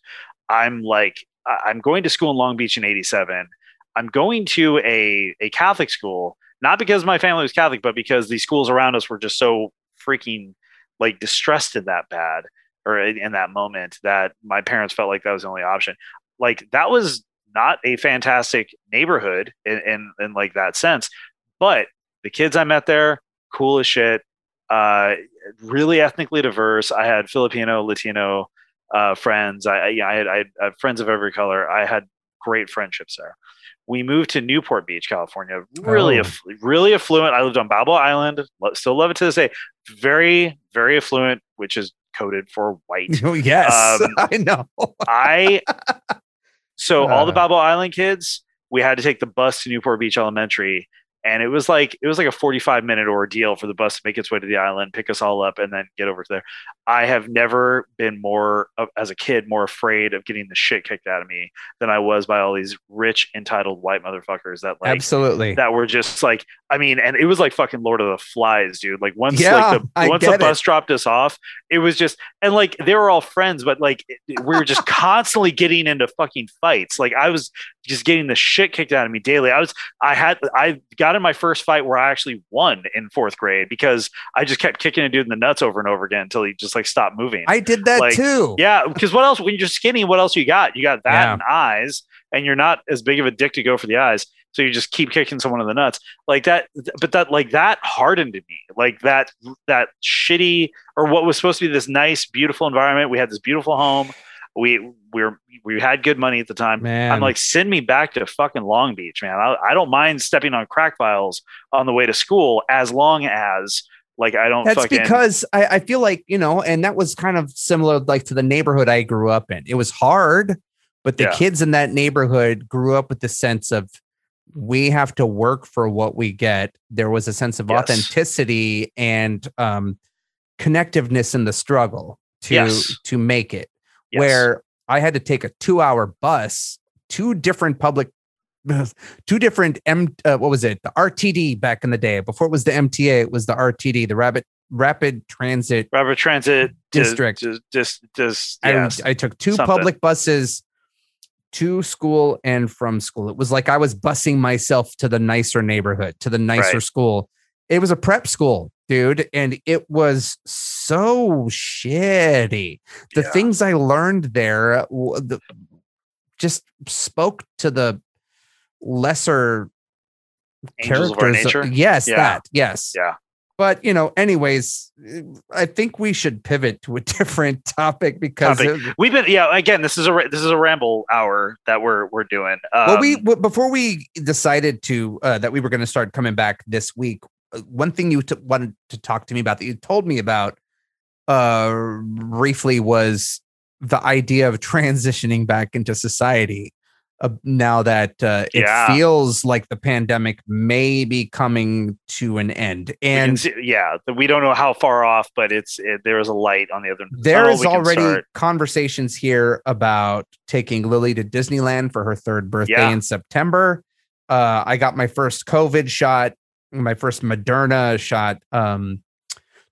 I'm like, I'm going to school in Long Beach in 87. I'm going to a, a Catholic school, not because my family was Catholic, but because the schools around us were just so freaking like distressed in that bad or in, in that moment that my parents felt like that was the only option. Like that was not a fantastic neighborhood in, in, in like that sense, but the kids I met there, cool as shit, uh, really ethnically diverse. I had Filipino, Latino uh, friends. I, I, I, had, I had friends of every color. I had great friendships there. We moved to Newport Beach, California. Really, Oh. aff- really affluent. I lived on Balboa Island. Lo- Still love it to this day. Very, very affluent, which is coded for white. Oh, yes, Um, I know. I so all the Uh. Balboa Island kids, we had to take the bus to Newport Beach Elementary, and it was like it was like a 45 minute ordeal for the bus to make its way to the island, pick us all up, and then get over to there. I have never been more as a kid more afraid of getting the shit kicked out of me than I was by all these rich entitled white motherfuckers that like Absolutely. that were just like I mean, and it was like fucking Lord of the Flies, dude. Like once Yeah, like the once the bus dropped us off, it was just and like they were all friends, but like we were just constantly getting into fucking fights. Like I was just getting the shit kicked out of me daily. I was I had I got in my first fight where I actually won in fourth grade because I just kept kicking a dude in the nuts over and over again until he just like stopped moving. I did that like, too. Yeah, because what else? When you're skinny, what else you got? You got that Yeah. and eyes, and you're not as big of a dick to go for the eyes. So you just keep kicking someone in the nuts like that. But that like that hardened me. Like that that shitty or what was supposed to be this nice, beautiful environment. We had this beautiful home. We we were we had good money at the time. Man, I'm like, send me back to fucking Long Beach, man. I, I don't mind stepping on crack vials on the way to school as long as like I don't. That's fucking, because I, I feel like, you know, and that was kind of similar like to the neighborhood I grew up in. It was hard, but the Yeah. kids in that neighborhood grew up with the sense of we have to work for what we get. There was a sense of Yes. authenticity and um connectiveness in the struggle to Yes. to make it. Yes. Where I had to take a two hour bus, two different public two different M uh, what was it? The RTD back in the day. Before it was the MTA, it was the RTD, the Rabbit rapid transit Rapid Transit District. Just, just, just I, yes. I took two something. public buses to school and from school. It was like I was busing myself to the nicer neighborhood, to the nicer Right. school. It was a prep school, dude, and it was so shitty. The Yeah. things I learned there the, just spoke to the lesser Angels of our characters. nature. Yes, Yeah. that. Yes. Yeah. But you know, anyways, I think we should pivot to a different topic because Topic. it- We've been yeah. Again, this is a this is a ramble hour that we're we're doing. Um, well, we before we decided to uh, that we were going to start coming back this week. One thing you t- wanted to talk to me about that you told me about uh, briefly was the idea of transitioning back into society. Uh, now that uh, it Yeah. feels like the pandemic may be coming to an end, we and see- yeah, we don't know how far off, but it's it, there is a light on the other. There is We already conversations here about taking Lily to Disneyland for her third birthday Yeah. in September. Uh, I got my first COVID shot, my first Moderna shot um,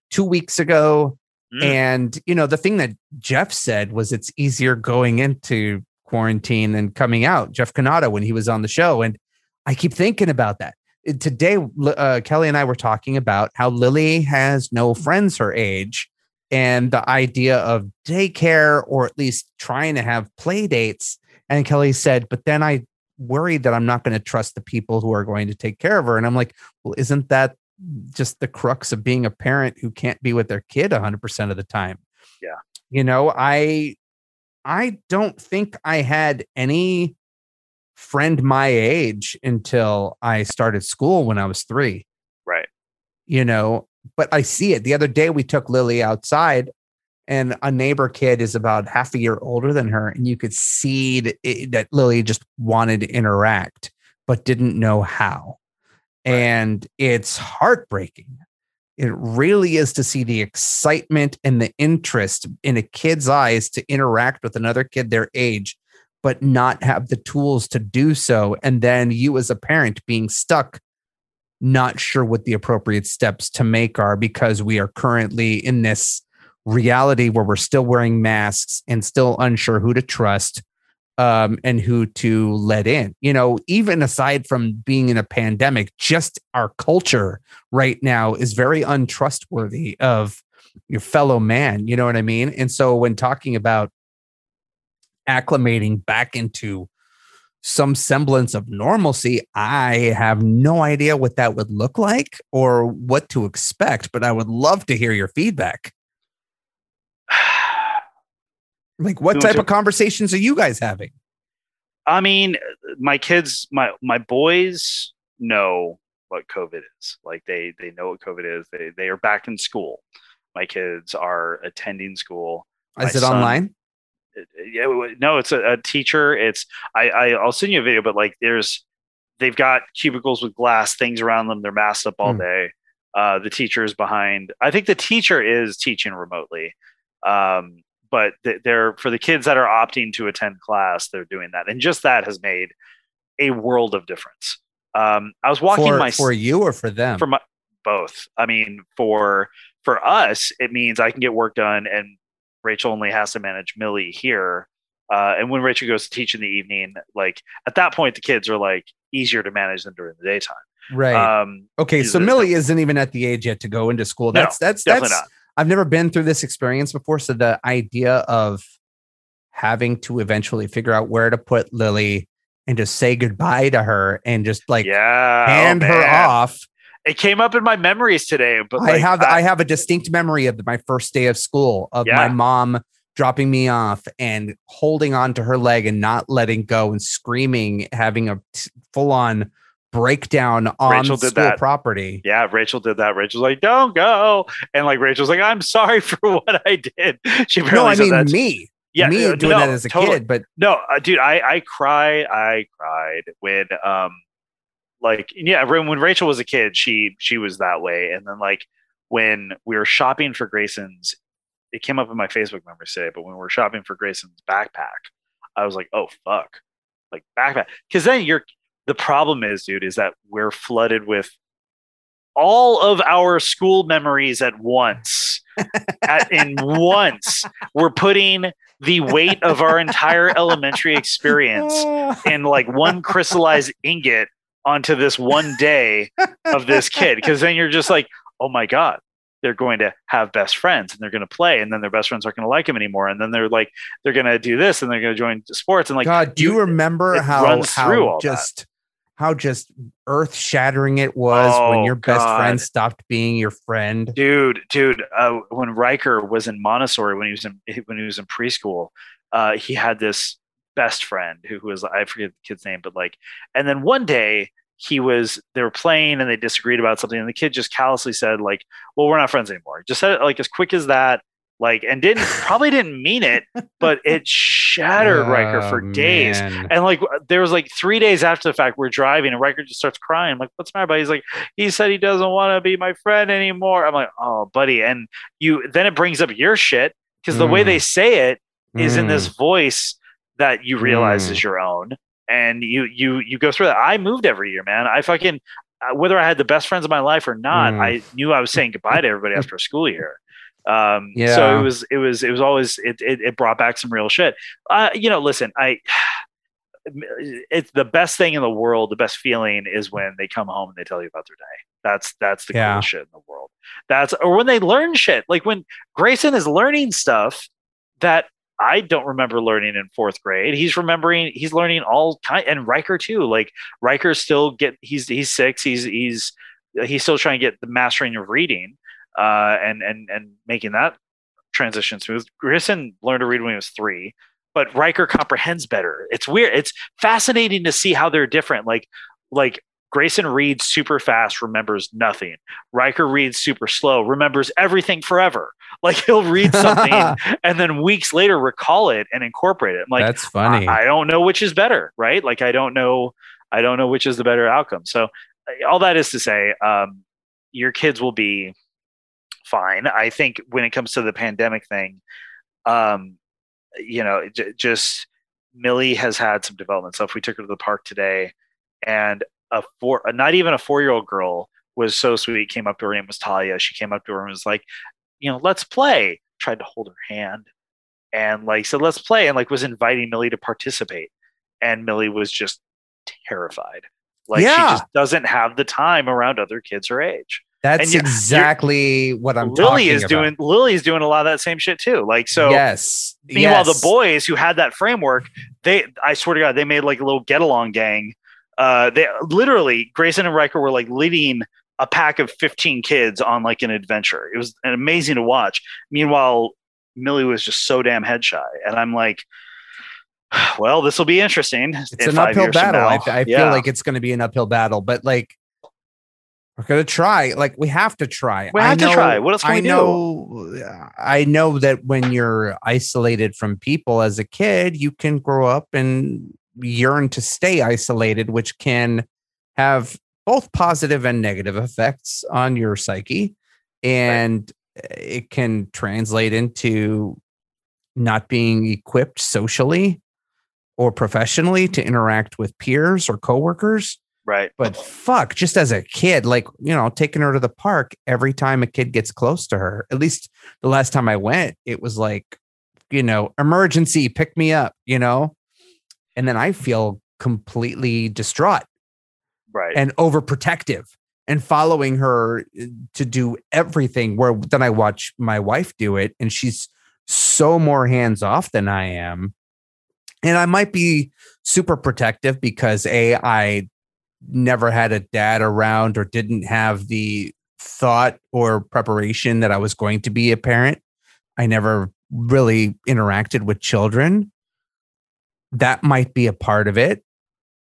two weeks ago. Mm. And, you know, the thing that Jeff said was it's easier going into quarantine than coming out. Jeff Cannata, when he was on the show. And I keep thinking about that. Today, uh, Kelly and I were talking about how Lily has no friends her age and the idea of daycare or at least trying to have play dates. And Kelly said, but then I worry that I'm not going to trust the people who are going to take care of her. And I'm like, well, isn't that just the crux of being a parent who can't be with their kid 100% of the time? Yeah. You know, I I don't think I had any friend my age until I started school when I was 3 right. you know, but I see it. The other day we took Lily outside and a neighbor kid is about half a year older than her. And you could see that, it, that Lily just wanted to interact, but didn't know how. And it's heartbreaking. It really is to see the excitement and the interest in a kid's eyes to interact with another kid their age, but not have the tools to do so. And then you, as a parent, being stuck not sure what the appropriate steps to make are because we are currently in this reality where we're still wearing masks and still unsure who to trust um, and who to let in. You know, even aside from being in a pandemic, just our culture right now is very untrustworthy of your fellow man. You know what I mean? And so when talking about acclimating back into some semblance of normalcy, I have no idea what that would look like or what to expect, but I would love to hear your feedback. Like, what type of conversations are you guys having? I mean, my kids, my my boys know what COVID is. Like they they know what COVID is. They they are back in school. My kids are attending school. My Is it son- online? yeah, no, it's a, a teacher. It's I, I I'll send you a video, but like there's they've got cubicles with glass things around them. They're masked up all Hmm. day. Uh, the teacher is behind. I think the teacher is teaching remotely. Um, but they're for the kids that are opting to attend class, they're doing that, and just that has made a world of difference. Um, I was walking For, my for you or for them? for my both. I mean, for for us, it means I can get work done, and Rachel only has to manage Millie here. Uh, and when Rachel goes to teach in the evening, like at that point, the kids are like easier to manage than during the daytime. right. Um, okay. So Millie isn't even at the age yet to go into school. No, That's, that's, definitely that's, not. I've never been through this experience before. So the idea of having to eventually figure out where to put Lily and just say goodbye to her and just like yeah, oh, hand her off. It came up in my memories today, but I like, have I, have a distinct memory of my first day of school of my mom dropping me off and holding on to her leg and not letting go and screaming, having a full on breakdown on Rachel did school that. property. Yeah, Rachel did that. Rachel's like, "Don't go," and like Rachel's like, "I'm sorry for what I did." She No, I mean that. me. yeah, me uh, doing no, that as a totally. kid, but No, uh, dude, I I cry, I cried when um like yeah, when when Rachel was a kid, she she was that way, and then like when we were shopping for Grayson's, it came up in my Facebook memories today. But when we were shopping for Grayson's backpack, I was like, oh fuck, like backpack, because then you're the problem is, dude, is that we're flooded with all of our school memories at once. at, in once, we're putting the weight of our entire elementary experience in like one crystallized ingot onto this one day of this kid. Because then you're just like, oh my God, they're going to have best friends and they're going to play and then their best friends aren't going to like him anymore and then they're like they're going to do this and they're going to join sports and like god do you, you remember how runs how through all just. How just earth shattering it was oh, when your best god. friend stopped being your friend dude dude uh, when Riker was in Montessori when he was in when he was in preschool uh, he had this best friend who, who was I forget the kid's name but like and then one day he was they were playing and they disagreed about something and the kid just callously said like well we're not friends anymore just said it like as quick as that like and didn't probably didn't mean it but it shattered oh, Riker for days man. and like there was like three days after the fact we're driving and Riker just starts crying I'm like what's the matter buddy he's like he said he doesn't want to be my friend anymore I'm like oh buddy and you then it brings up your shit because the mm. way they say it is mm. in this mm. voice that you realize mm. is your own and you you you go through that. I moved every year, man. I fucking uh, whether I had the best friends of my life or not, mm. I knew I was saying goodbye to everybody after a school year. Um, yeah. So it was it was it was always it it, it brought back some real shit. Uh, you know, listen, I. It's the best thing in the world. The best feeling is when they come home and they tell you about their day. That's that's the yeah. coolest shit in the world. That's or when they learn shit. Like when Grayson is learning stuff that I don't remember learning in fourth grade. He's remembering, he's learning all kind, and Riker too. Like Riker still get, he's he's six. He's he's he's still trying to get the mastering of reading, uh, and and and making that transition smooth. Grayson learned to read when he was three, but Riker comprehends better. It's weird. It's fascinating to see how they're different. Like like Grayson reads super fast, remembers nothing. Riker reads super slow, remembers everything forever. Like he'll read something and then weeks later recall it and incorporate it. I'm like, that's funny. I, I, don't know which is better, right? Like I don't know, I don't know which is the better outcome. So all that is to say, um, your kids will be fine. I think when it comes to the pandemic thing, um, you know, j- just Millie has had some development. So if we took her to the park today, and a four, not even a four year old girl was so sweet. Came up to her name was Talia. She came up to her and was like, you know, let's play. Tried to hold her hand and like said, let's play, and like was inviting Millie to participate. And Millie was just terrified. Like yeah. she just doesn't have the time around other kids her age. That's exactly what I'm. Lily is about. doing. Lily is doing a lot of that same shit too. Like so. Yes. Meanwhile, yes. the boys who had that framework, they, I swear to God, they made like a little get along gang. Uh, they literally Grayson and Riker were like leading a pack of 15 kids on like an adventure. It was amazing to watch. Meanwhile, Millie was just so damn head shy. And I'm like, well, this will be interesting. It's an uphill battle. I, I yeah. feel like it's going to be an uphill battle, but like, we're gonna try. Like we have to try. We have know, to try. What else can I we know, do? I know that when you're isolated from people as a kid, you can grow up and yearn to stay isolated, which can have both positive and negative effects on your psyche. And right. it can translate into not being equipped socially or professionally to interact with peers or coworkers. Right. But fuck, just as a kid, like, you know, taking her to the park every time a kid gets close to her, at least the last time I went, it was like, you know, emergency, pick me up, you know? And then I feel completely distraught right and overprotective and following her uh, to do everything where then i watch my wife do it and she's so more hands off than i am and i might be super protective because a i never had a dad around or didn't have the thought or preparation that i was going to be a parent i never really interacted with children that might be a part of it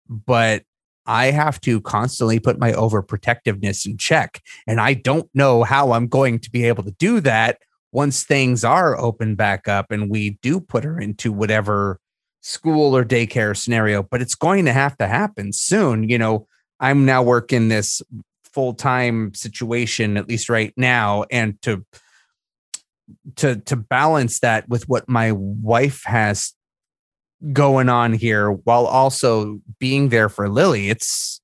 but I have to constantly put my overprotectiveness in check. And I don't know how I'm going to be able to do that once things are open back up and we do put her into whatever school or daycare scenario. But it's going to have to happen soon. You know, I'm now working this full time situation, at least right now. And to, to to balance that with what my wife has going on here while also being there for Lily. It's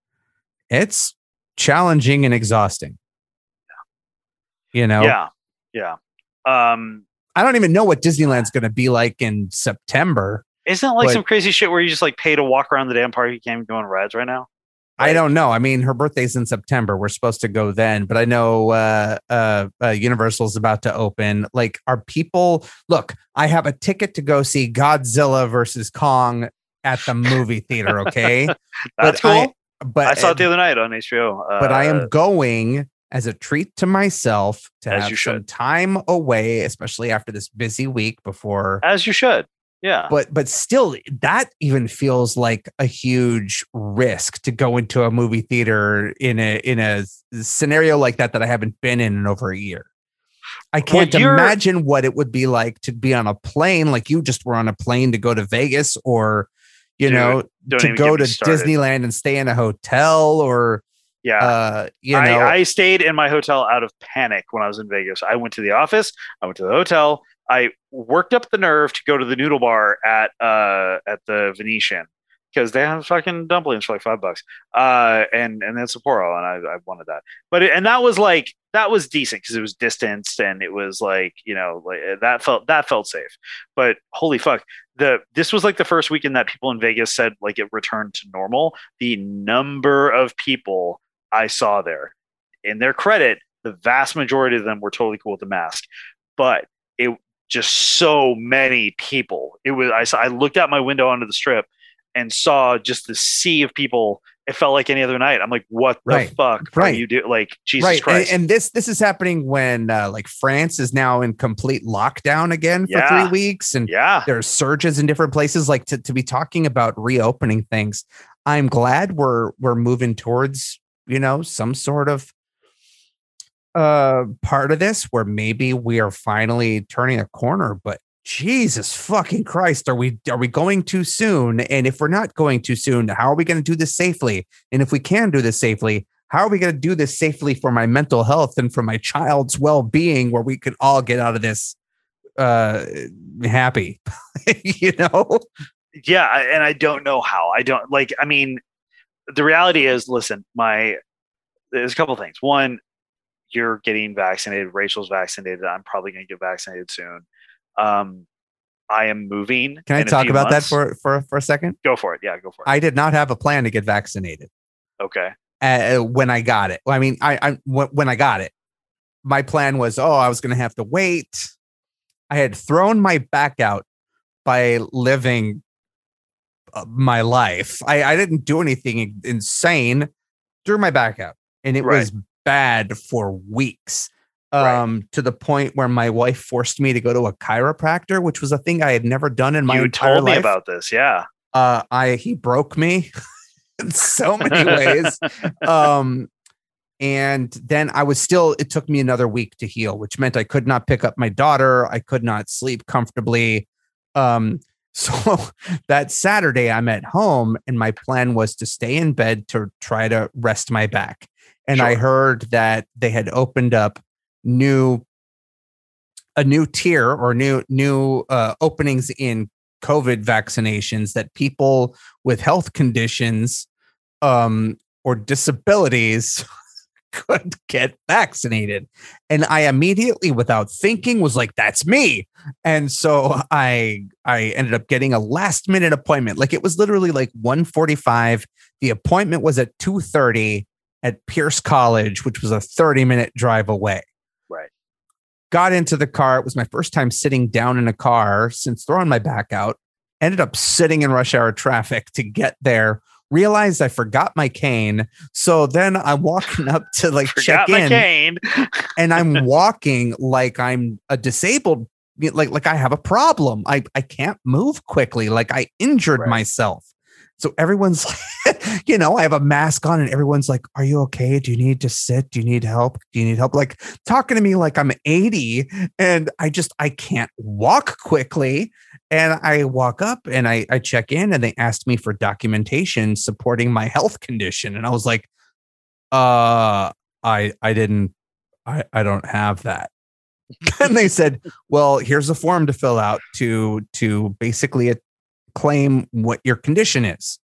it's challenging and exhausting. You know? Yeah. Yeah. Um, I don't even know what Disneyland's going to be like in September. Isn't it like But- some crazy shit where you just like pay to walk around the damn park? You can't even go on rides right now. I don't know. I mean, her birthday's in September. We're supposed to go then, but I know uh, uh, uh, Universal's about to open. Like, are people? Look, I have a ticket to go see Godzilla versus Kong at the movie theater. Okay, That's But I- cool. but I, saw it the other night on HBO. Uh, but I am going as a treat to myself to As have some time away, especially after this busy week before. as you should. Yeah. But but still, that even feels like a huge risk to go into a movie theater in a in a scenario like that that I haven't been in in over a year. I can't you're- imagine what it would be like to be on a plane, like you just were on a plane to go to Vegas, or you Dude, know, to go to. Disneyland and stay in a hotel, or Yeah. uh, you know, I, I stayed in my hotel out of panic when I was in Vegas. I went to the office. I went to the hotel. I worked up the nerve to go to the noodle bar at uh at the Venetian because they have fucking dumplings for like five bucks. Uh, and and then Sapporo, and I, I wanted that. But it, and that was like that was decent because it was distanced and it was like you know like that felt that felt safe. But holy fuck, the this was like the first weekend that people in Vegas said like it returned to normal. The number of people I saw there, in their credit, the vast majority of them were totally cool with the mask, but it just so many people. It was I saw I looked out my window onto the strip and saw just the sea of people. It felt like any other night. I'm like, what the Right. fuck are Right. you do? Like Jesus right. And, Christ. and this this is happening when uh, like France is now in complete lockdown again for Yeah. three weeks, and yeah. there's surges in different places like to, to be talking about reopening things i'm glad we're we're moving towards you know some sort of uh part of this where maybe we are finally turning a corner but jesus fucking christ are we are we going too soon? And if we're not going too soon how are we going to do this safely? And if we can do this safely how are we going to do this safely for my mental health and for my child's well-being where we could all get out of this uh happy you know? Yeah and i don't know how. I don't like i mean the reality is listen my there's a couple things. One you're getting vaccinated rachel's vaccinated i'm probably going to get vaccinated soon. Um i am moving can i talk about months. that for for for a second? Go for it. Yeah go for it. I did not have a plan to get vaccinated. Okay. Uh, when i got it. I mean i i when i got it. My plan was oh i was going to have to wait. I had thrown my back out by living uh, my life. I i didn't do anything insane. Threw my back out and it Right. was bad for weeks Right. um to the point where my wife forced me to go to a chiropractor which was a thing i had never done in my you entire told me life. about this yeah. Uh i he broke me in so many ways um and then i was still it took me another week to heal which meant i could not pick up my daughter i could not sleep comfortably um so that saturday i'm at home and my plan was to stay in bed to try to rest my back and i heard that they had opened up new a new tier or new new uh, openings in covid vaccinations that people with health conditions um or disabilities could get vaccinated. And i immediately without thinking was like that's me. And so i i ended up getting a last minute appointment. Like it was literally like 145 the appointment was at 2:30 at Pierce College which was a 30 minute drive away Right. got into the car it was my first time sitting down in a car since throwing my back out ended up sitting in rush hour traffic to get there realized i forgot my cane so then i'm walking up to like check in and I'm walking like I'm a disabled, like like I have a problem. I I can't move quickly. Like I injured Right. myself. So everyone's, like, you know, I have a mask on, and everyone's like, "Are you okay? Do you need to sit? Do you need help? Do you need help?" Like talking to me like I'm 80, and I just I can't walk quickly. And I walk up and I I check in, and they asked me for documentation supporting my health condition, and I was like, "Uh, I I didn't I, I don't have that. and they said, well, here's a form to fill out to to basically claim what your condition is.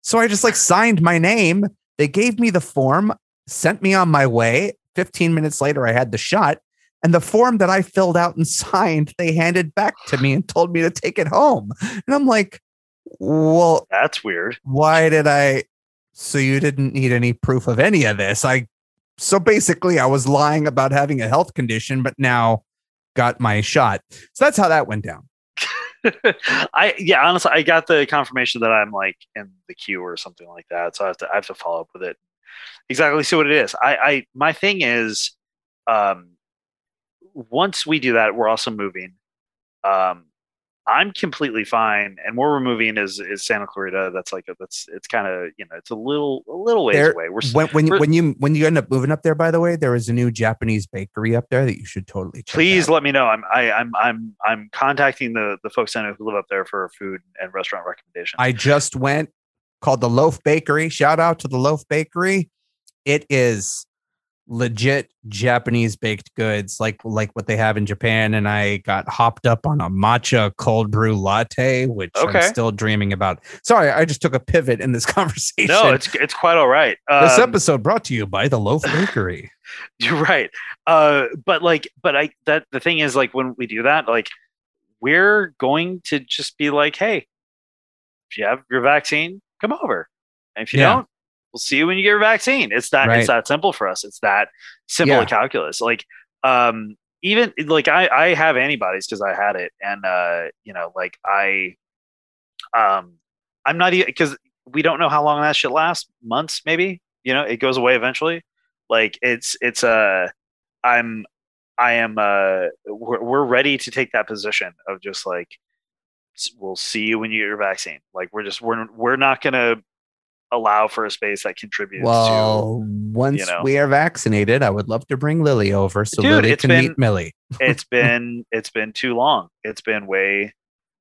So I just like signed my name. They gave me the form, sent me on my way. 15 minutes later, I had the shot. And the form that I filled out and signed, they handed back to me and told me to take it home. And I'm like, well, That's weird. why did I? So you didn't need any proof of any of this. I, so basically, I was lying about having a health condition, but now got my shot. So that's how that went down. I yeah, honestly, I got the confirmation that I'm like in the queue or something like that. So I have to I have to follow up with it. Exactly see what it is. I I my thing is um once we do that, we're also moving. Um I'm completely fine, and where we're moving is is Santa Clarita. That's like a, that's it's kind of you know it's a little a little ways There- away. We're When when you, we're- when you when you end up moving up there, by the way, there is a new Japanese bakery up there that you should totally check please out. let me know. I'm I, I'm I'm I'm contacting the the folks I know who live up there for food and restaurant recommendations. I just went called the Loaf Bakery. Shout out to the Loaf Bakery. It is legit Japanese baked goods, like like what they have in Japan. And I got hopped up on a matcha cold brew latte, which Okay. I'm still dreaming about. Sorry, I just took a pivot in this conversation. no, it's it's quite all right. this Um, episode brought to you by the Loaf Bakery. You're right. Uh, but like, but I that the thing is like when we do that, like we're going to just be like, hey, if you have your vaccine, come over. And if you Yeah. don't, we'll see you when you get your vaccine. It's that Right. it's that simple for us. It's that simple Yeah. a calculus. Like um even like I I have antibodies because I had it, and uh you know like I um I'm not even because we don't know how long that shit lasts. Months maybe. You know, it goes away eventually. Like it's it's uh I'm I am uh we're, we're ready to take that position of just like we'll see you when you get your vaccine. Like we're just we're we're not gonna allow for a space that contributes to Well, once know. we are vaccinated, I would love to bring Lily over so Dude, Lily can been- meet Millie. it's been it's been too long. It's been way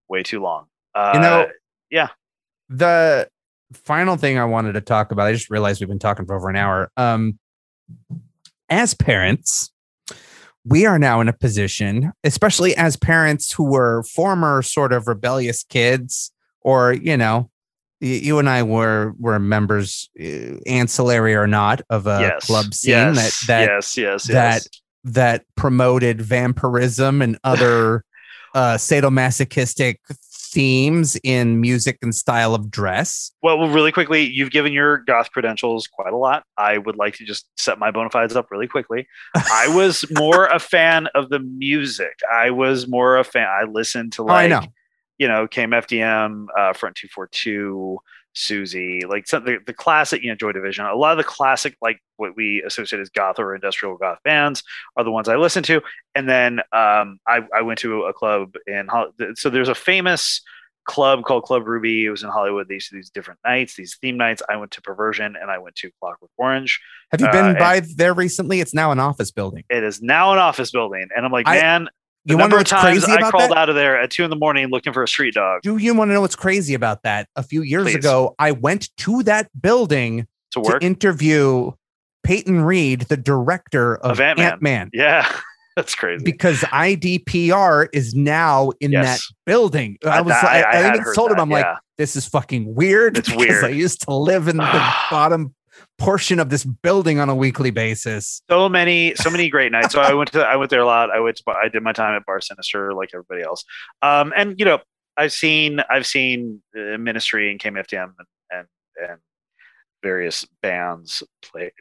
way too long. Uh, You know, yeah. The final thing I wanted to talk about, I just realized we've been talking for over an hour. Um, as parents, we are now in a position, especially as parents who were former sort of rebellious kids, or you know, you and I were were members, uh, ancillary or not, of a yes. club scene yes. that that yes. Yes. that yes. that promoted vampirism and other uh, sadomasochistic themes in music and style of dress. Well, really quickly, you've given your goth credentials quite a lot. I would like to just set my bona fides up really quickly. I was more a fan of the music. I was more a fan. I listened to Oh, I like, know. You know, KMFDM, uh, Front Two Four Two, Siouxsie, like some, the the classic, you know, Joy Division. A lot of the classic, like what we associate as goth or industrial goth bands, are the ones I listen to. And then um, I I went to a club in so there's a famous club called Club Ruby. It was in Hollywood. They used to do these different nights, these theme nights. I went to Perversion and I went to Clockwork Orange. Have you uh, been and- by there recently? It's now an office building. It is now an office building, and I'm like, I- man, the You want to know what's crazy I crawled that? out of there at two in the morning looking for a street dog Do you want to know what's crazy about that? A few years Please. ago, I went to that building to work. to interview Peyton Reed, the director of, Of Ant-Man. Ant Man. yeah, that's crazy. because IDPR is now in that building. I I- was, that- I, I I, even told him, I'm like, this is fucking weird. It's weird. I used to live in the bottom portion of this building on a weekly basis. so many, so many great nights. So I went to, I went there a lot. I went to, I did my time at Bar Sinister like everybody else. Um, and you know, I've seen, I've seen uh, Ministry and KMFDM and, and and various bands play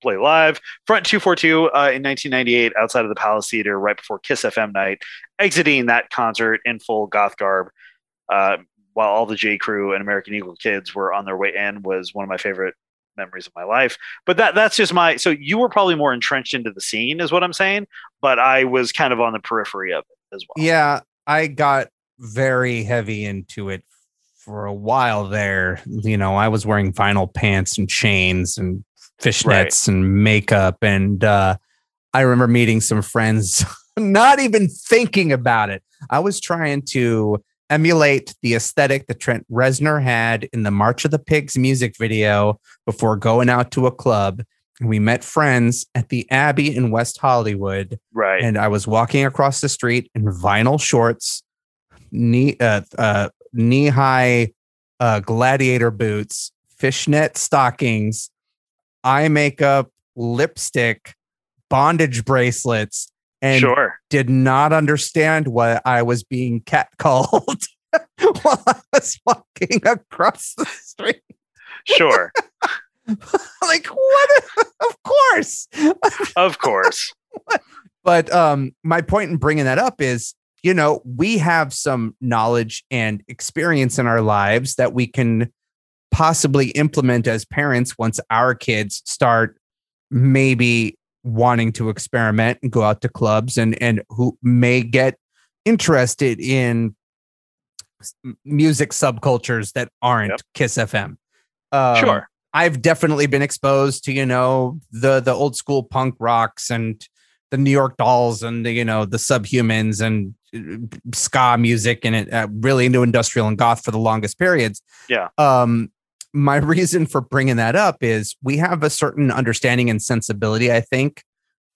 play live. Front 242 uh, in 1998 outside of the Palace Theater right before Kiss FM night, exiting that concert in full goth garb. Uh, while all the J Crew and American Eagle kids were on their way in was one of my favorite memories of my life. But that that's just my so you were probably more entrenched into the scene is what I'm saying, but I was kind of on the periphery of it as well. Yeah, I got very heavy into it for a while there. You know, I was wearing vinyl pants and chains and fishnets and makeup. And uh, I remember meeting some friends, not even thinking about it. I was trying to emulate the aesthetic that Trent Reznor had in the March of the Pigs music video before going out to a club. We met friends at the Abbey in West Hollywood Right. and I was walking across the street in vinyl shorts, knee uh, uh, knee high uh, gladiator boots, fishnet stockings, eye makeup, lipstick, bondage bracelets, and sure. Did not understand what I was being catcalled while I was walking across the street. Sure. like what? of course. of course. But um, my point in bringing that up is, you know, we have some knowledge and experience in our lives that we can possibly implement as parents once our kids start maybe wanting to experiment and go out to clubs and and who may get interested in music subcultures that aren't yep. Kiss FM. Um, sure. I've definitely been exposed to, you know, the the old school punk rocks and the New York Dolls and the, you know, the Subhumans and uh, ska music and it uh, really into industrial and goth for the longest periods. Yeah. Um my reason for bringing that up is we have a certain understanding and sensibility, I think,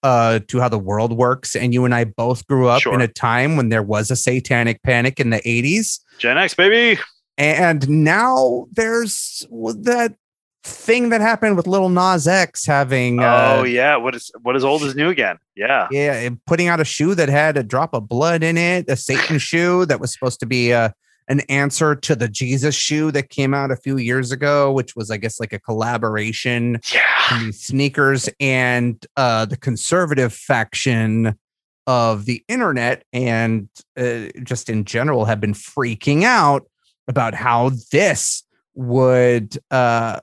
uh, to how the world works. And you and I both grew up sure. in a time when there was a satanic panic in the 80s. Gen X, baby. And now there's that thing that happened with Lil Nas X having. Uh, oh yeah, what is what is old is new again? Yeah, yeah, putting out a shoe that had a drop of blood in it, a Satan shoe that was supposed to be a uh, an answer to the Jesus shoe that came out a few years ago, which was, I guess, like a collaboration. Yeah. Sneakers and uh, the conservative faction of the internet and uh, just in general have been freaking out about how this would uh,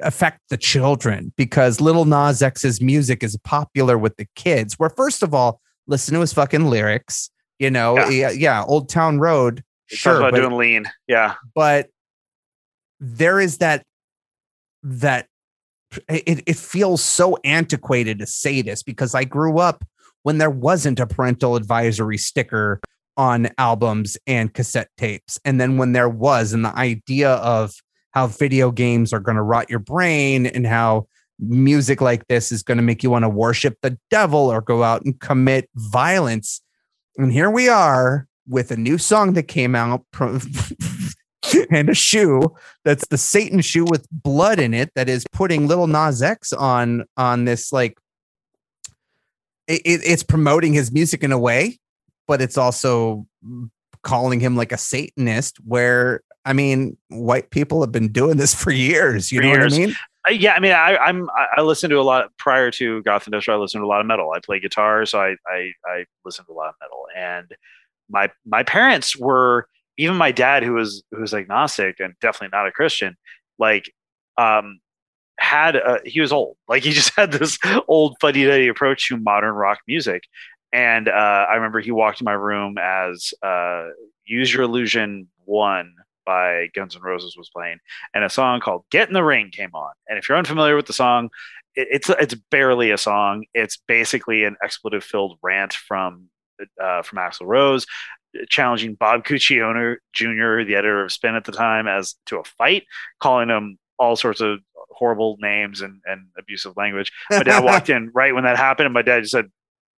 affect the children because Lil Nas X's music is popular with the kids. Where, first of all, listen to his fucking lyrics. You know, yeah, yeah, yeah Old Town Road sure, about but, doing lean. Yeah, but there is that that it, it feels so antiquated to say this because I grew up when there wasn't a parental advisory sticker on albums and cassette tapes. And then when there was, and the idea of how video games are going to rot your brain and how music like this is going to make you want to worship the devil or go out and commit violence. And here we are with a new song that came out and a shoe that's the Satan shoe with blood in it that is putting Lil Nas X on on this like it, it's promoting his music in a way, but it's also calling him like a Satanist. Where I mean, white people have been doing this for years. You for know years. what I mean? Uh, yeah, I mean, I, I'm I listen to a lot prior to Goth Industrial. I listened to a lot of metal. I play guitar, so I I, I listen to a lot of metal, and my my parents were even my dad who was who was agnostic and definitely not a Christian, like um had a, he was old. Like he just had this old fuddy duddy approach to modern rock music. And uh, I remember he walked in my room as uh, "Use Your Illusion" one by Guns N' Roses was playing, and a song called "Get in the Ring" came on. And if you're unfamiliar with the song, it, it's it's barely a song. It's basically an expletive-filled rant from uh, from Axl Rose, challenging Bob Guccione Jr., the editor of Spin at the time, as to a fight, calling him all sorts of horrible names and, and abusive language. My dad walked in right when that happened, and my dad just said,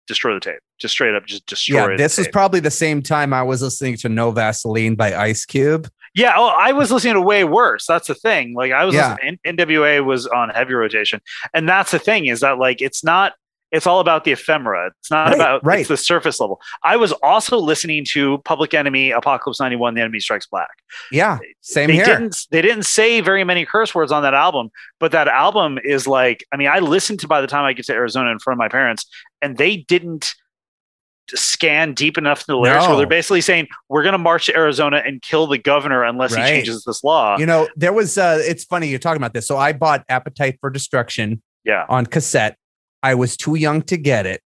"Destroy the tape." Just straight up, just destroy. It. Yeah, this was probably the same time I was listening to "No Vaseline" by Ice Cube. Yeah, oh, I was listening to way worse. That's the thing. Like I was, yeah. NWA was on heavy rotation, and that's the thing is that like it's not it's all about the ephemera. It's not right, about right. It's the surface level. I was also listening to Public Enemy, Apocalypse ninety one, The Enemy Strikes Black. Yeah, same they here. Didn't, they didn't say very many curse words on that album, but that album is like. I mean, I listened to by the time I get to Arizona in front of my parents, and they didn't scan deep enough in the lyrics no. where they're basically saying we're going to march to Arizona and kill the governor unless right. he changes this law. You know, there was uh it's funny you're talking about this. So I bought Appetite for Destruction yeah on cassette I was too young to get it.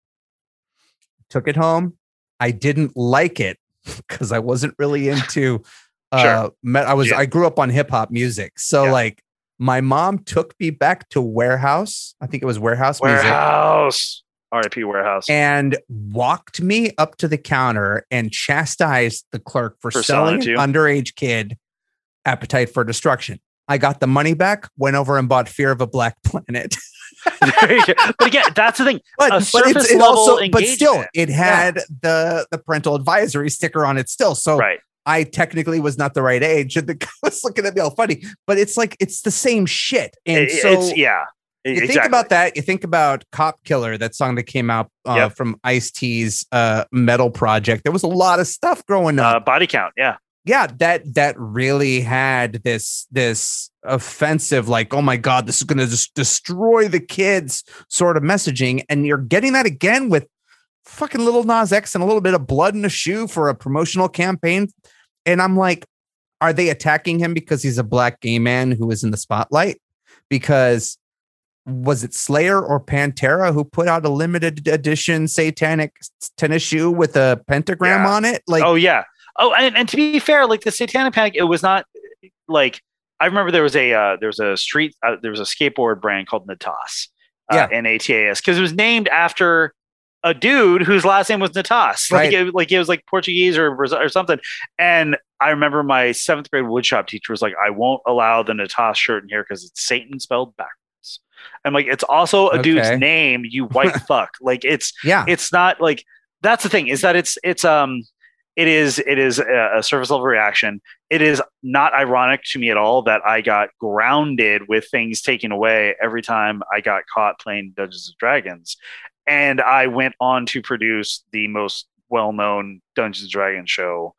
Took it home. I didn't like it because I wasn't really into uh sure. I was yeah. I grew up on hip hop music. So yeah. like my mom took me back to Wherehouse. I think it was Wherehouse Wherehouse. RIP Wherehouse. And walked me up to the counter and chastised the clerk for, for selling, selling underage kid appetite for destruction. I got the money back, went over and bought Fear of a Black Planet. but again, that's the thing. But, but it's it also, but still, it had yeah. the the parental advisory sticker on it still. So right. I technically was not the right age, and the guy was looking at me all funny. But it's like it's the same shit, and it, so yeah, You exactly. think about that. You think about Cop Killer, that song that came out uh, Yep. from Ice T's uh, metal project. There was a lot of stuff growing up. uh, body count. Yeah. yeah, that that really had this this offensive, like, oh my god, this is going to just destroy the kids sort of messaging, and you're getting that again with fucking Lil Nas X and a little bit of blood in a shoe for a promotional campaign, and I'm like, are they attacking him because he's a black gay man who is in the spotlight? Because was it Slayer or Pantera who put out a limited edition satanic tennis shoe with a pentagram Yeah. on it? Like, oh yeah. Oh, and, and to be fair, like the Satanic Panic, it was not like I remember there was a uh, there was a street uh, there was a skateboard brand called Natas, uh, Yeah. N A T A S, because it was named after a dude whose last name was Natas, like it, like it was like Portuguese or or something. And I remember my seventh grade woodshop teacher was like, "I won't allow the Natas shirt in here because it's Satan spelled backwards." I'm like, "It's also a Okay. dude's name, you white fuck." Like it's yeah, it's not like that's the thing is that it's it's um it is it is a, surface level reaction. It is not ironic to me at all that i got grounded with things taken away every time i got caught playing dungeons and dragons. And i went on to produce the most well-known dungeons and dragons show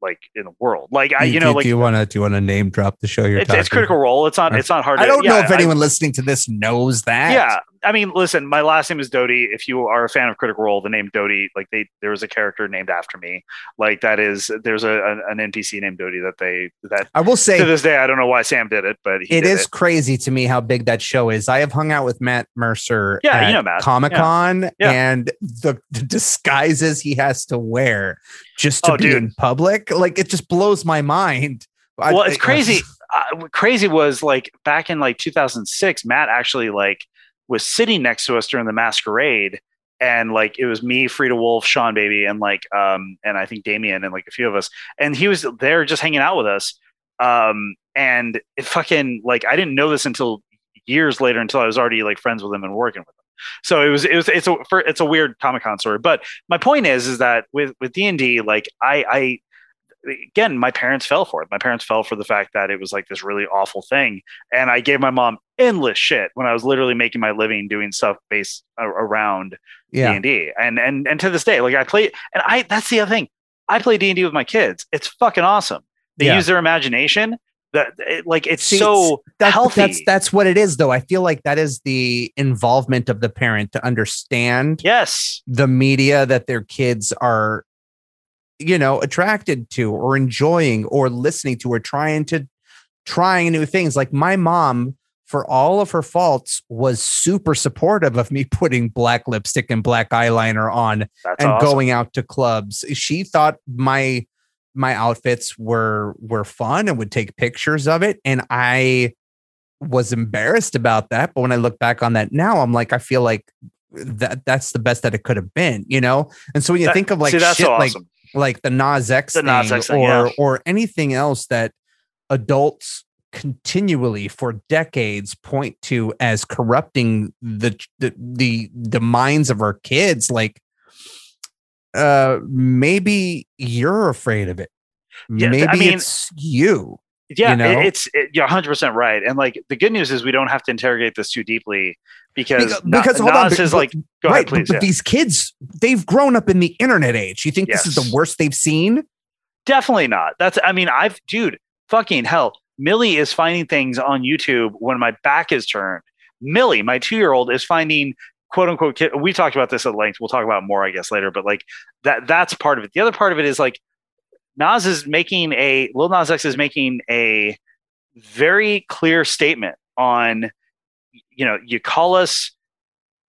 like in the world. Like i Do- you know do, like do you want to do you want to name drop the show you're it's, it's critical role. It's not it's not hard I don't know yeah, if I- anyone listening to this knows that. yeah, I mean, listen, my last name is Doty. If you are a fan of Critical Role, the name Doty, like they, there was a character named after me. Like that is, there's a an, NPC named Doty that they that I will say to this day I don't know why Sam did it, but he it is crazy to me how big that show is. I have hung out with Matt Mercer Yeah, at you know. Comic Con Yeah. and the, the disguises he has to wear just to Oh, be dude. in public. Like it just blows my mind. I- Well, it's I- crazy. Uh, crazy was like back in like 2006, Matt actually like was sitting next to us during the masquerade. And like it was me, Frida Wolf, Sean Baby, and like um and I think Damien and like a few of us. And he was there just hanging out with us. Um and it fucking like I didn't know this until years later until I was already like friends with him and working with him. So it was it was it's a it's a weird Comic Con story. But my point is is that with with D and D, like I I again, my parents fell for it. My parents fell for the fact that it was like this really awful thing. And I gave my mom endless shit when I was literally making my living doing stuff based around yeah. D&D. And and and to this day, like I play and I that's the other thing. I play D&D with my kids. It's fucking awesome. They Yeah. use their imagination. That it, like it's See, so That's, healthy. that's that's what it is though. I feel like that is the involvement of the parent to understand yes. the media that their kids are you know attracted to or enjoying or listening to or trying to trying new things like my mom for all of her faults was super supportive of me putting black lipstick and black eyeliner on That's and awesome. going out to clubs she thought my my outfits were were fun and would take pictures of it and i was embarrassed about that but when i look back on that now i'm like i feel like that that's the best that it could have been you know and so when you That- think of like See, shit so like like the Nas X The thing, Nas X thing, or yeah. or anything else that adults continually for decades point to as corrupting the the the, the minds of our kids like uh maybe you're afraid of it Yeah, maybe I mean- it's you yeah, you know? it- it's it, you're 100 percent right. And like the good news is we don't have to interrogate this too deeply because because, Na- because hold Nas but- is but- like go right ahead, please. but, yeah. but these kids they've grown up in the internet age you think this is the worst they've seen Definitely not. That's I mean, I've dude, fucking hell. Millie is finding things on YouTube when my back is turned. Millie, my two year old, is finding quote unquote kid. We talked about this at length. We'll talk about more, I guess, later. But like that that's part of it. The other part of it is like Nas is making a Lil Nas X is making a very clear statement on you know, you call us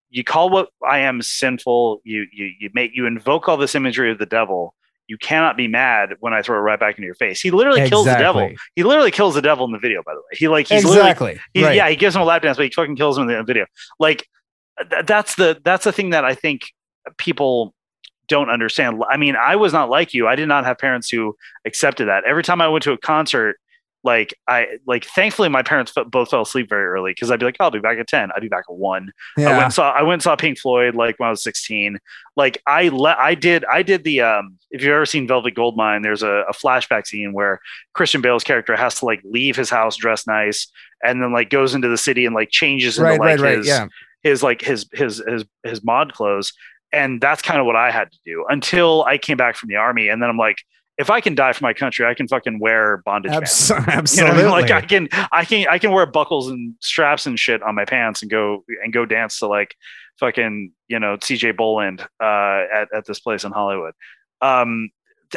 you call what I am sinful, you you you make you invoke all this imagery of the devil you cannot be mad when I throw it right back into your face. He literally kills the devil. He literally kills the devil in the video, by the way. He like he's literally exactly he, right. yeah, he gives him a lap dance, but he fucking kills him in the video. Like th- that's the that's the thing that I think people don't understand. I mean, I was not like you. I did not have parents who accepted that. Every time I went to a concert, like I like thankfully my parents both fell asleep very early because I'd be like, oh, I'll be back at 10. I'd be back at one. Yeah. I went saw I went and saw Pink Floyd like when I was 16. Like I let I did I did the um if you've ever seen Velvet Goldmine, there's a, a flashback scene where Christian Bale's character has to like leave his house dressed nice and then like goes into the city and like changes into right, like right, his, right, yeah. his like his his his his mod clothes. And that's kind of what I had to do until I came back from the army. And then I'm like, if I can die for my country, I can fucking wear bondage. Abs- Absolutely. You know Like I can, I can, I can wear buckles and straps and shit on my pants and go and go dance to like fucking, you know, CJ Bolland uh, at at this place in Hollywood. Um,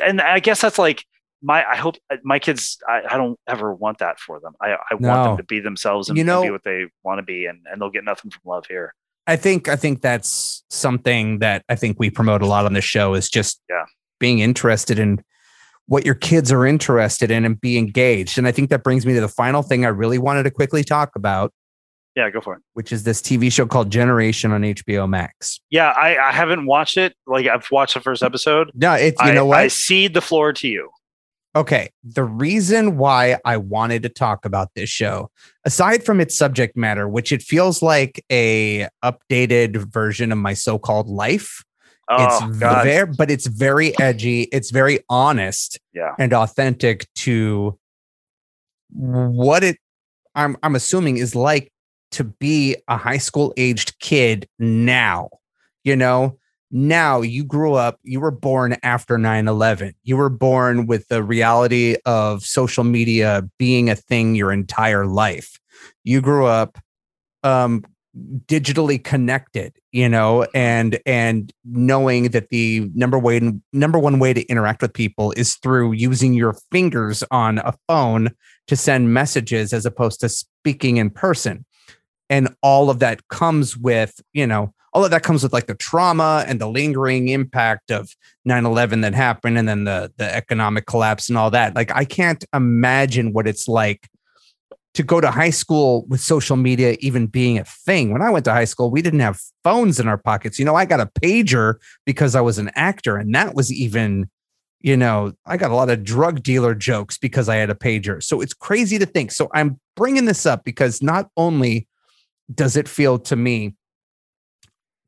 and I guess that's like my. I hope uh, my kids. I, I don't ever want that for them. I, I no. want them to be themselves and, you know, and be what they want to be, and and they'll get nothing from love here. I think I think that's something that I think we promote a lot on the show is just yeah. being interested in what your kids are interested in and be engaged. And I think that brings me to the final thing I really wanted to quickly talk about. Yeah, go for it. Which is this TV show called Generation on HBO Max. Yeah, I, I haven't watched it. Like I've watched the first episode. No, it's you I, know what? I cede the floor to you. Okay. The reason why I wanted to talk about this show, aside from its subject matter, which it feels like a updated version of my so-called life, Oh, it's God. very, but it's very edgy. It's very honest yeah. and authentic to what it I'm I'm assuming is like to be a high school aged kid now. You know, now you grew up, you were born after 9/11. You were born with the reality of social media being a thing your entire life. You grew up um digitally connected you know and and knowing that the number way number one way to interact with people is through using your fingers on a phone to send messages as opposed to speaking in person. And all of that comes with you know all of that comes with like the trauma and the lingering impact of 9-11 that happened and then the the economic collapse and all that. Like i can't imagine what it's like to go to high school with social media even being a thing. When I went to high school, we didn't have phones in our pockets. You know, I got a pager because I was an actor, and that was even, you know, I got a lot of drug dealer jokes because I had a pager. So it's crazy to think. So I'm bringing this up because not only does it feel to me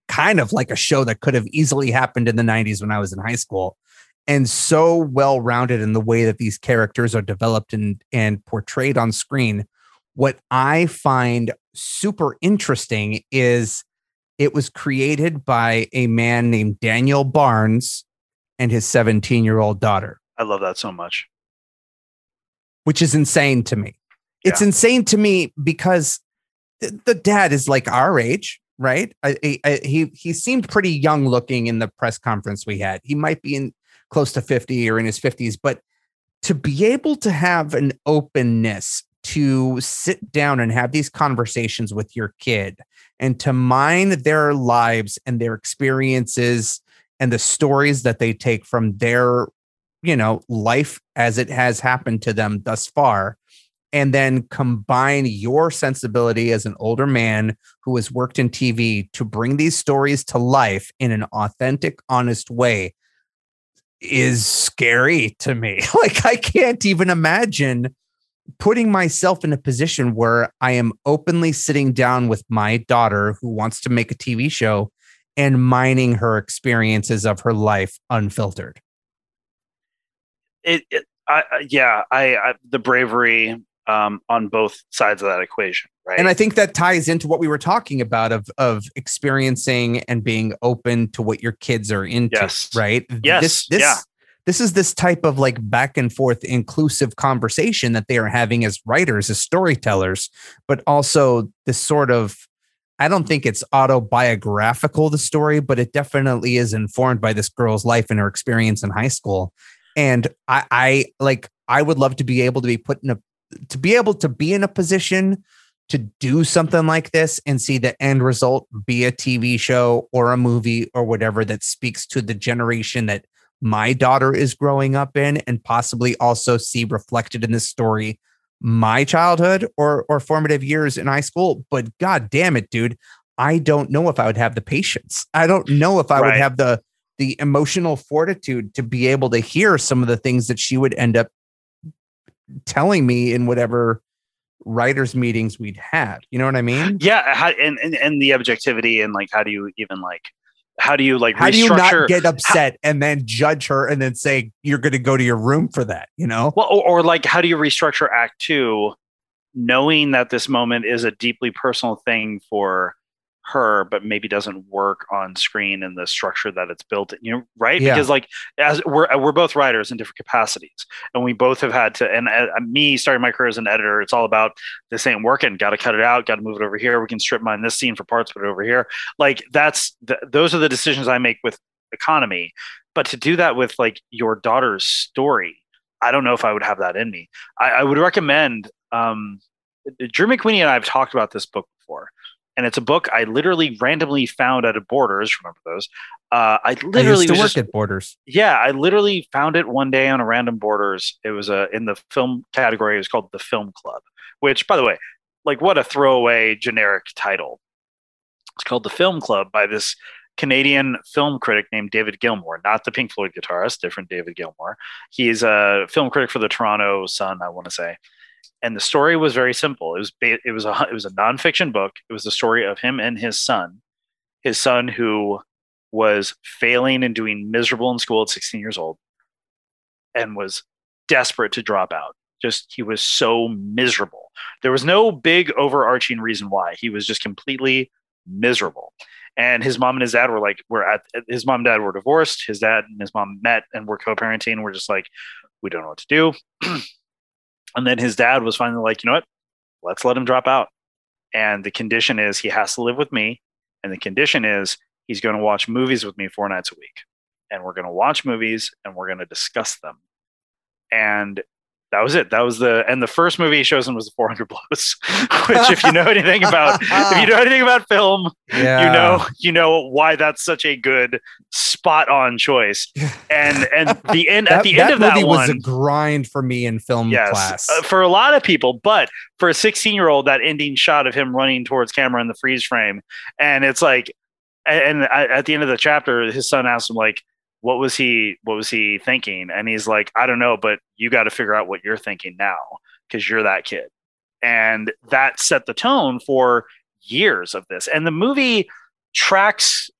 kind of like a show that could have easily happened in the 90s when I was in high school, and so well rounded in the way that these characters are developed and and portrayed on screen what I find super interesting is it was created by a man named Daniel Barnz and his 17 year old daughter. I love that so much. Which is insane to me. Yeah. It's insane to me because the, the dad is like our age, right? I, I, he he seemed pretty young looking in the press conference we had. He might be in close to 50 or in his 50s, but to be able to have an openness to sit down and have these conversations with your kid and to mine their lives and their experiences and the stories that they take from their you know life as it has happened to them thus far and then combine your sensibility as an older man who has worked in TV to bring these stories to life in an authentic honest way is scary to me. Like i can't even imagine putting myself in a position where I am openly sitting down with my daughter who wants to make a TV show and mining her experiences of her life unfiltered. It, it I, yeah, I, I the bravery um, on both sides of that equation, right? And I think that ties into what we were talking about of of experiencing and being open to what your kids are into, yes. right? Yes, this, this, yeah this is this type of like back and forth inclusive conversation that they are having as writers as storytellers but also this sort of i don't think it's autobiographical the story but it definitely is informed by this girl's life and her experience in high school. And i i like i would love to be able to be put in a to be able to be in a position to do something like this and see the end result be a TV show or a movie or whatever that speaks to the generation that my daughter is growing up in and possibly also see reflected in this story my childhood or or formative years in high school but god damn it dude i don't know if i would have the patience i don't know if i right. would have the the emotional fortitude to be able to hear some of the things that she would end up telling me in whatever writers meetings we'd had You know what I mean? Yeah, how, and, and and the objectivity and like how do you even like how do you like How do you not get upset and then judge her and then say you're going to go to your room for that? You know? well, or, or like how do you restructure Act Two, knowing that this moment is a deeply personal thing for her, but maybe doesn't work on screen in the structure that it's built in, you know, right? Yeah. Because like as we're we're both writers in different capacities, and we both have had to. And uh, me starting my career as an editor, it's all about this ain't working. Got to cut it out. Got to move it over here. We can strip mine this scene for parts, put it over here. Like that's those are the decisions I make with economy. But to do that with like your daughter's story, I don't know if I would have that in me. I, I would recommend. Um, Drew McWeeny and I have talked about this book before, and it's a book I literally randomly found at a Borders. Remember those? Uh, I I literally used to work just- at Borders. yeah, I literally found it one day on a random Borders. It was a in the film category. It was called the Film Club, which, by the way, like what a throwaway generic title. It's called the Film Club by this Canadian film critic named David Gilmour, not the Pink Floyd guitarist, different David Gilmour. He's a film critic for the Toronto Sun, I want to say. And the story was very simple. It was it was a it was a nonfiction book. It was the story of him and his son, his son who was failing and doing miserable in school at 16 years old, and was desperate to drop out. Just he was so miserable. There was no big overarching reason why. He was just completely miserable. And his mom and his dad were like, we're at his mom and dad were divorced. His dad and his mom met and were co-parenting. We're just like, we don't know what to do. and then his dad was finally like, you know what? Let's let him drop out. And the condition is he has to live with me. And the condition is he's going to watch movies with me four nights a week. And we're going to watch movies and we're going to discuss them. And that was it. That was the and the first movie he shows him was the 400 Blows, which if you know anything about if you know anything about film, Yeah. you know you know why that's such a good spot on choice. And and the end at the end of that movie one was a grind for me in film yes, class. uh, for a lot of people, but for a 16 year old, that ending shot of him running towards camera in the freeze frame, and it's like, and at at the end of the chapter, his son asks him like, "What was he? What was he thinking?" And he's like, "I don't know, but you got to figure out what you're thinking now because you're that kid." And that set the tone for years of this. And the movie tracks,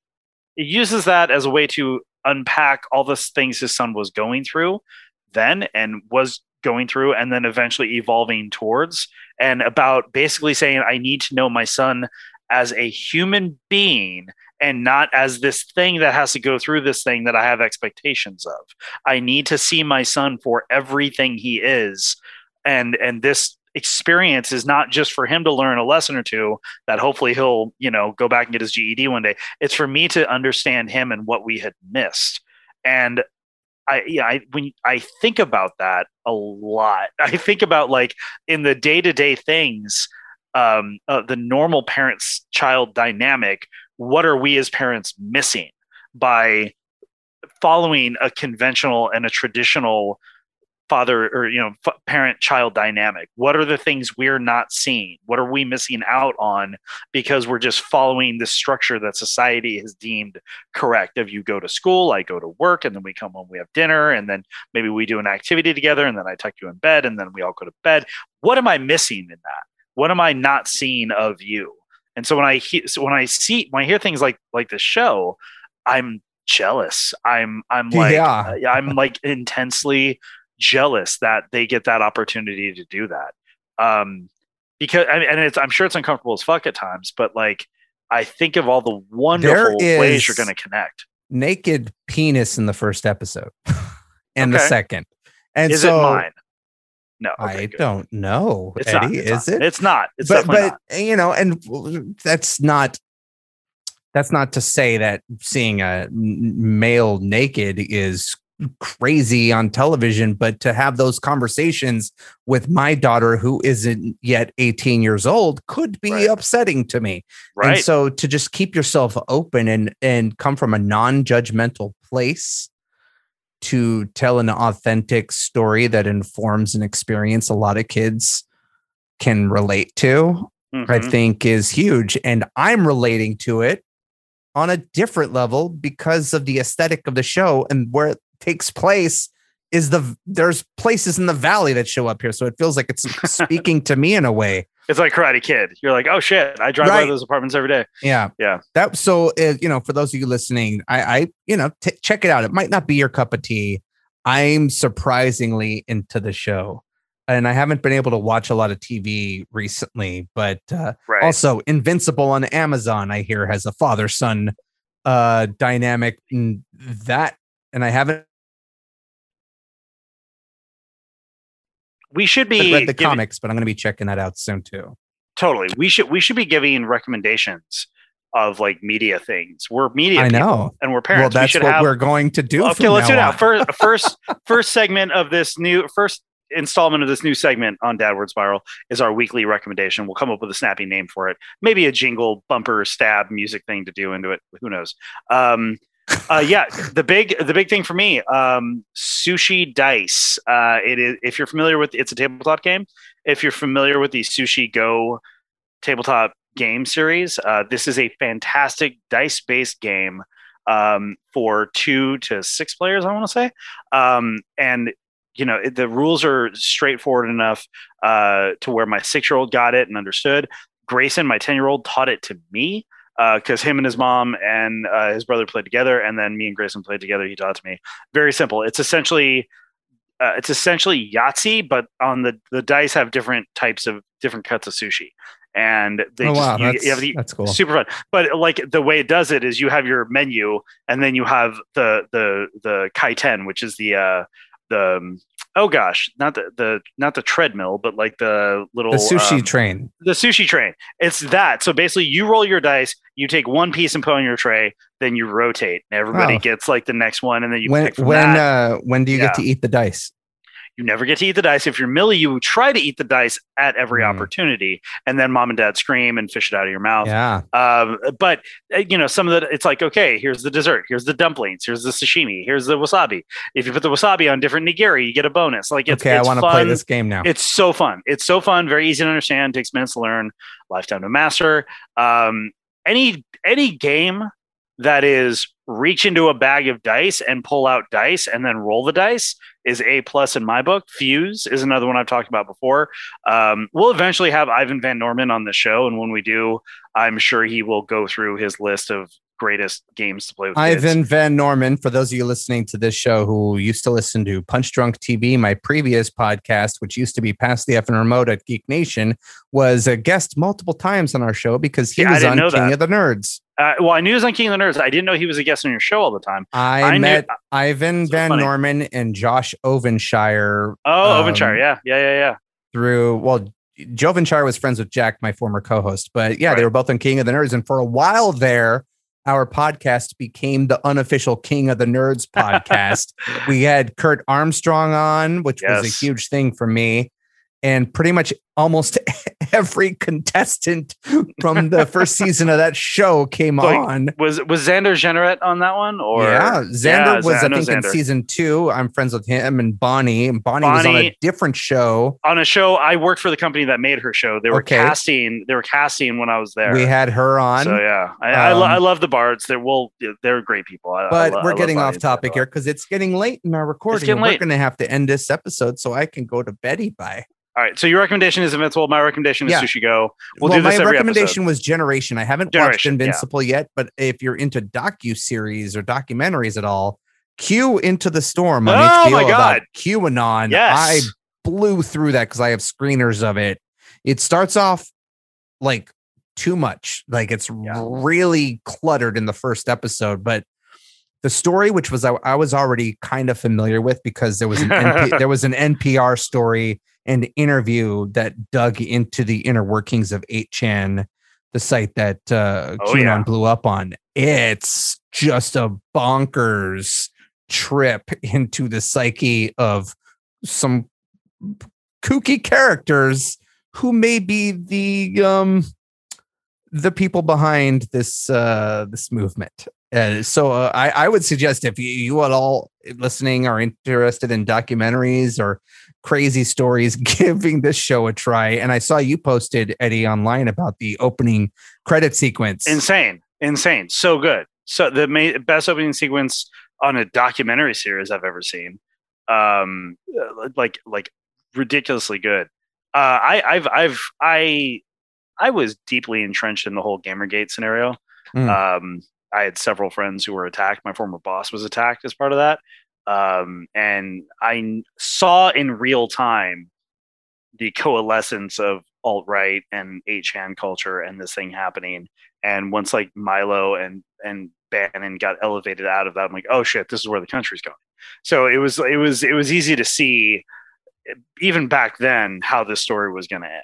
it uses that as a way to unpack all the things his son was going through then and was going through and then eventually evolving towards and about basically saying i need to know my son as a human being and not as this thing that has to go through this thing that i have expectations of. I need to see my son for everything he is. And and this experience is not just for him to learn a lesson or two that hopefully he'll you know go back and get his GED one day. It's for me to understand him and what we had missed. And I yeah, I when I think about that a lot, I think about like in the day to day things, um, uh, the normal parents child dynamic. What are we as parents missing by following a conventional and a traditional father or you know f- parent child dynamic? What are the things we're not seeing? What are we missing out on because we're just following the structure that society has deemed correct if you go to school i go to work and then we come home we have dinner and then maybe we do an activity together and then i tuck you in bed and then we all go to bed. What am i missing in that? What am i not seeing of you and so when i hear so when i see when i hear things like like this show i'm jealous. I'm i'm like Yeah. i'm like intensely jealous that they get that opportunity to do that. Um because I mean, and it's i'm sure it's uncomfortable as fuck at times but like i think of all the wonderful ways you're going to connect. Naked penis in the first episode and the second. And is so it mine no okay, I good. don't know. it's Eddie, not it's is not. it? it's not it's but definitely but you know, and that's not that's not to say that seeing a male naked is crazy on television, but to have those conversations with my daughter who isn't yet 18 years old could be Right. upsetting to me. right And so to just keep yourself open and and come from a non-judgmental place to tell an authentic story that informs an experience a lot of kids can relate to, I Mhm. think is huge. And I'm relating to it on a different level because of the aesthetic of the show and where it takes place is the there's places in the valley that show up here, so it feels like it's speaking to me in a way. It's like Karate Kid. You're like, oh shit, I drive by Right. those apartments every day. Yeah, Yeah. That so uh, you know, for those of you listening, I, I you know, t- check it out. It might not be your cup of tea. I'm surprisingly into the show, and I haven't been able to watch a lot of TV recently. But uh, Right. also, Invincible on Amazon, I hear has a father son uh dynamic. And that, and I haven't we should be read the giving- comics, but I'm going to be checking that out soon too. totally. We should we should be giving recommendations of like media things. We're media I people, know. and we're Well, parents. we that's should what have we're going to do. okay let's do it now now first first first segment of this new first installment of this new segment on dadward spiral is our weekly recommendation we'll come up with a snappy name for it maybe a jingle bumper stab music thing to do into it who knows um uh yeah the big the big thing for me um sushi dice uh it is if you're familiar with it's a tabletop game if you're familiar with the sushi go tabletop game series uh this is a fantastic dice based game um, for two to six players, I want to say. Um, and you know it, the rules are straightforward enough uh, to where my six year old got it and understood. Grayson, my ten year old, taught it to me because him and his mom and uh, his brother played together, and then me and Grayson played together. He taught to me. Very simple. It's essentially uh, it's essentially Yahtzee, but on the the dice have different types of different cuts of sushi, and they oh just, wow, you, that's, you have the that's cool. super fun but like the way it does it is you have your menu and then you have the the the kaiten which is the uh the um, oh gosh not the the not the treadmill but like the little The sushi um, train. the sushi train it's that so basically you roll your dice you take one piece and put on your tray then you rotate and everybody Oh. gets like the next one and then you when pick from when that. uh when do you get to eat the dice? You never get to eat the dice if you're millie you try to eat the dice at every Mm. opportunity and then mom and dad scream and fish it out of your mouth Yeah. um, but uh, you know, some of the it's like okay, here's the dessert, here's the dumplings, here's the sashimi, here's the wasabi. If you put the wasabi on different nigiri, you get a bonus. Like it's, okay, I want to play this game now. It's so fun. It's so fun. Very easy to understand. Takes minutes to learn. Lifetime to master. Um, any any game that is reach into a bag of dice and pull out dice and then roll the dice is a plus in my book. Fuse is another one I've talked about before. Um, we'll eventually have Ivan Van Norman on the show, and when we do, I'm sure he will go through his list of greatest games to play with. kids. Ivan Van Norman, for those of you listening to this show who used to listen to Punch Drunk TV, my previous podcast, which used to be Past the F and Remote at Geek Nation, was a guest multiple times on our show because he Yeah, was on King that. of the Nerds. Uh, well, I knew he was on King of the Nerds. I didn't know he was a guest on your show all the time. I, I knew- met Ivan So Van funny. Norman and Josh Jovenshire Oh, Um, Ovenshire. Yeah, yeah, yeah, yeah. through well Jovenshire was friends with Jack, my former co-host, but yeah, they were both on King of the Nerds, and for a while there, our podcast became the unofficial King of the Nerds podcast. we had Kurt Armstrong on, which was a huge thing for me, and pretty much almost every contestant from the first season of that show came Like, on. Was was Xander Jeanneret on that one? Or yeah, Xander Yeah, was, I think, in season two. I'm friends with him and Bonnie. And Bonnie, was on a different show. on a show. I worked for the company that made her show. They were Okay. casting. They were casting when I was there. We had her on. So yeah, I, I, lo- Um, I love the Bards. They're well, they're great people. I, but lo- we're getting off topic here because it's getting late in our recording. we're going to have to end this episode so I can go to Betty by. All right. So your recommendation is Invincible. My recommendation is Yeah. Sushi Go. We'll well, do this my recommendation was Generation. I haven't watched Generation, yeah. Invincible yet, but if you're into docu series or documentaries at all, Q Into the Storm on Oh HBO my about God. QAnon. Yes. I blew through that because I have screeners of it. It starts off like too much, like it's Yeah. really cluttered in the first episode, but the story, which was I, I was already kind of familiar with because there was an NP, there was an NPR story and interview that dug into the inner workings of 8chan, the site that uh, Oh, QAnon yeah. blew up on. It's just a bonkers trip into the psyche of some kooky characters who may be the um the people behind this uh this movement uh, so uh, I, I would suggest if you, you at all listening are interested in documentaries or crazy stories, giving this show a try. And I saw you posted Eddie online about the opening credit sequence. insane, insane, so good. So the ma- best opening sequence on a documentary series I've ever seen. um, uh, like like ridiculously good. Uh, I I've I've I I was deeply entrenched in the whole GamerGate scenario. Mm. Um, I had several friends who were attacked. My former boss was attacked as part of that. Um, and I saw in real time the coalescence of alt right and 8chan culture and this thing happening. And once like Milo and and Bannon got elevated out of that, I'm like, oh shit, this is where the country's going. So it was it was it was easy to see even back then how this story was going to end.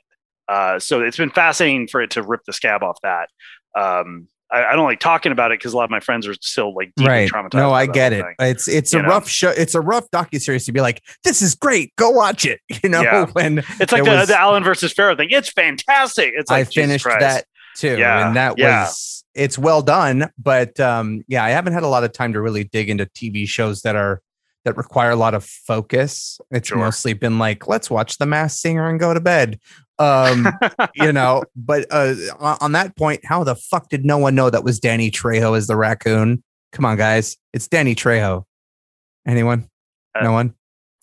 Uh, so it's been fascinating for it to rip the scab off that. Um, I, I don't like talking about it because a lot of my friends are still like deeply right. traumatized. No, I get it. thing. It's it's You a know? rough show. It's a rough docu series to be like, this is great. Go watch it. You know, Yeah. when It's like There the, was- the Allen versus Farrow thing. It's fantastic. It's like I finished that too, Yeah, and that yeah. was it's well done. But um, yeah, I haven't had a lot of time to really dig into TV shows that are that require a lot of focus. It's Sure. mostly been like, let's watch The Masked Singer and go to bed. Um, you know, but uh, on, that point, how the fuck did no one know that was Danny Trejo as the raccoon? Come on, guys, it's Danny Trejo. Anyone? Uh, no one.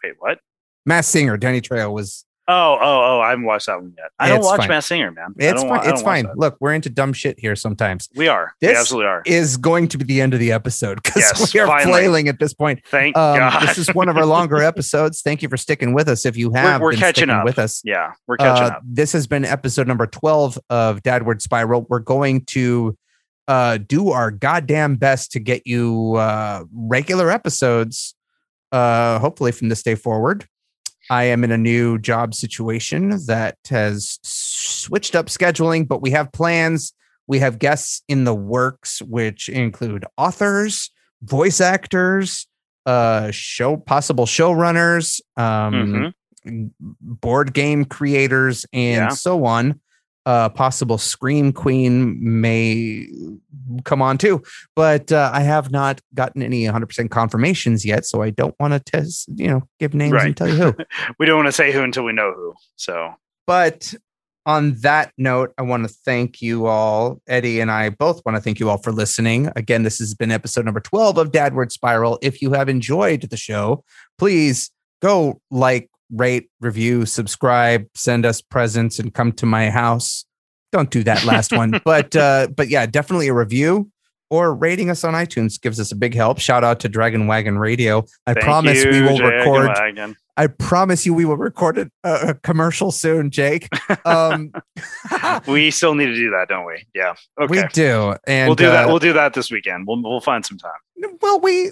Wait, what? Masked Singer, Danny Trejo was. Oh, oh, oh! I haven't watched that one yet. I don't It's watch fine. Masked Singer, man. It's fine. It's fine. Look, we're into dumb shit here sometimes. We are. we This absolutely are. Is going to be the end of the episode because Yes, we are finally. flailing at this point. Thank Um, God. this is one of our longer episodes. Thank you for sticking with us. If you have we're been catching sticking up. with us, yeah, we're catching Uh, up. This has been episode number 12 of Dadward Spiral. We're going to uh, do our goddamn best to get you uh, regular episodes, uh, hopefully from this day forward. I am in a new job situation that has switched up scheduling, but we have plans. We have guests in the works, which include authors, voice actors, uh, show possible showrunners, um, Mhm. board game creators and Yeah. so on. Uh, possible Scream Queen may come on too, but uh, I have not gotten any 100% confirmations yet, so I don't want to test, you know, give names Right. and tell you who. We don't want to say who until we know who. So but on that note, I want to thank you all. Eddie and I both want to thank you all for listening. Again, this has been episode number 12 of Dadward Spiral. If you have enjoyed the show, please go like, rate, review, subscribe, send us presents, and come to my house. Don't do that last one, but uh, but yeah, definitely a review or rating us on iTunes gives us a big help. Shout out to Dragon Wagon Radio. I thank promise we will Dragon record Wagon. I promise you we will record a, a commercial soon, Jake. Um, We still need to do that, don't we? Yeah. Okay. We do. And we'll do that. uh, We'll do that this weekend. We'll we'll find some time. well, we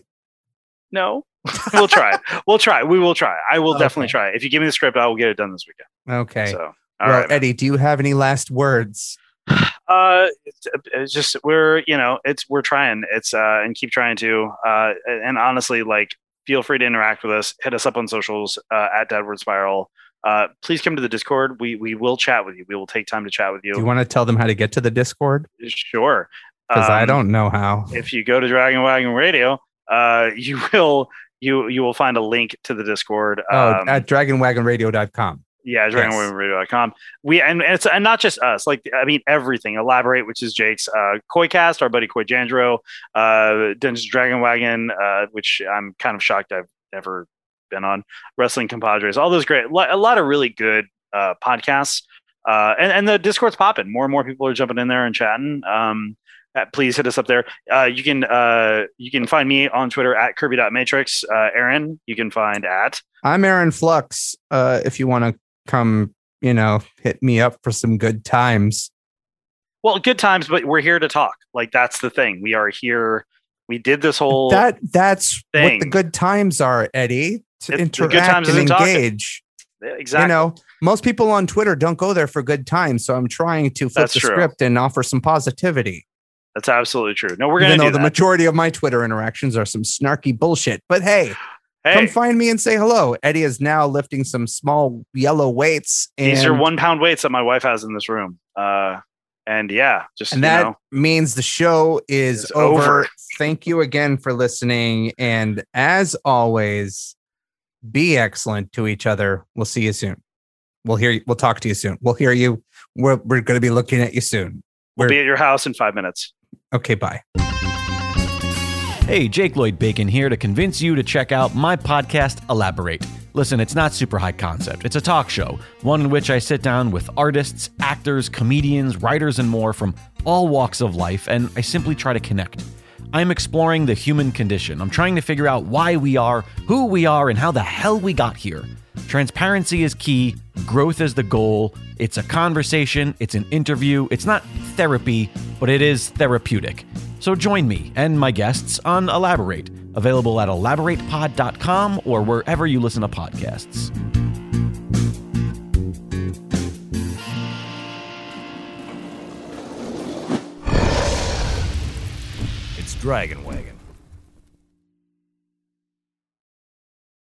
No, we'll try. we'll try. We will try. I will definitely try. If you give me the script, I will get it done this weekend. okay. So, all well, right. man. Eddie, do you have any last words? Uh, it's, it's just we're you know it's we're trying. It's uh and keep trying to uh and honestly like feel free to interact with us. Hit us up on socials uh, at Dadward Spiral. Uh, please come to the Discord. We we will chat with you. We will take time to chat with you. Do you want to tell them how to get to the Discord? sure. Because I Um, don't know how. if you go to Dragon Wagon Radio, uh, you will you you will find a link to the Discord. Oh, Um, at dragonwagonradio.com. yeah. DragonWagonRadio.com. We and it's and not just us. Like I mean, everything. Elaborate, which is Jake's uh, Koicast, our buddy Koi Jandro, uh, Dungeons and Dragon Wagon, uh, which I'm kind of shocked I've never been on. Wrestling Compadres, all those great, a lot of really good uh, podcasts. Uh, and, and the Discord's popping. More and more people are jumping in there and chatting. Um, please hit us up there. Uh, you can uh, you can find me on Twitter at Kirby.matrix. Uh, Aaron, you can find at I'm Aaron Flux. Uh, if you want to come, you know, hit me up for some good times. Well, good times, but we're here to talk. Like that's the thing. We are here. We did this whole that that's what the good times are, Eddie. To It- interact and talking. engage. exactly. You know, most people on Twitter don't go there for good times. So I'm trying to flip That's the true. script and offer some positivity. That's absolutely true. No, we're gonna though do the that. majority of my Twitter interactions are some snarky bullshit. But hey, come find me and say hello. Eddie is now lifting some small yellow weights. And, these are one pound weights that my wife has in this room. Uh, and yeah, just and that know, means the show is over. over. Thank you again for listening. And as always, be excellent to each other. We'll see you soon. We'll hear you. We'll talk to you soon. We'll hear you. We're, we're going to be looking at you soon. we'll we're- be at your house in five minutes. Okay, bye. Hey, Jake Lloyd Bacon here to convince you to check out my podcast, Elaborate. Listen, it's not super high concept. It's a talk show, one in which I sit down with artists, actors, comedians, writers, and more from all walks of life, and I simply try to connect. I'm exploring the human condition. I'm trying to figure out why we are, who we are, and how the hell we got here. Transparency is key, growth is the goal. It's a conversation, it's an interview, it's not therapy, but it is therapeutic. So join me and my guests on Elaborate, available at elaboratepod.com or wherever you listen to podcasts. Dragon Wagon.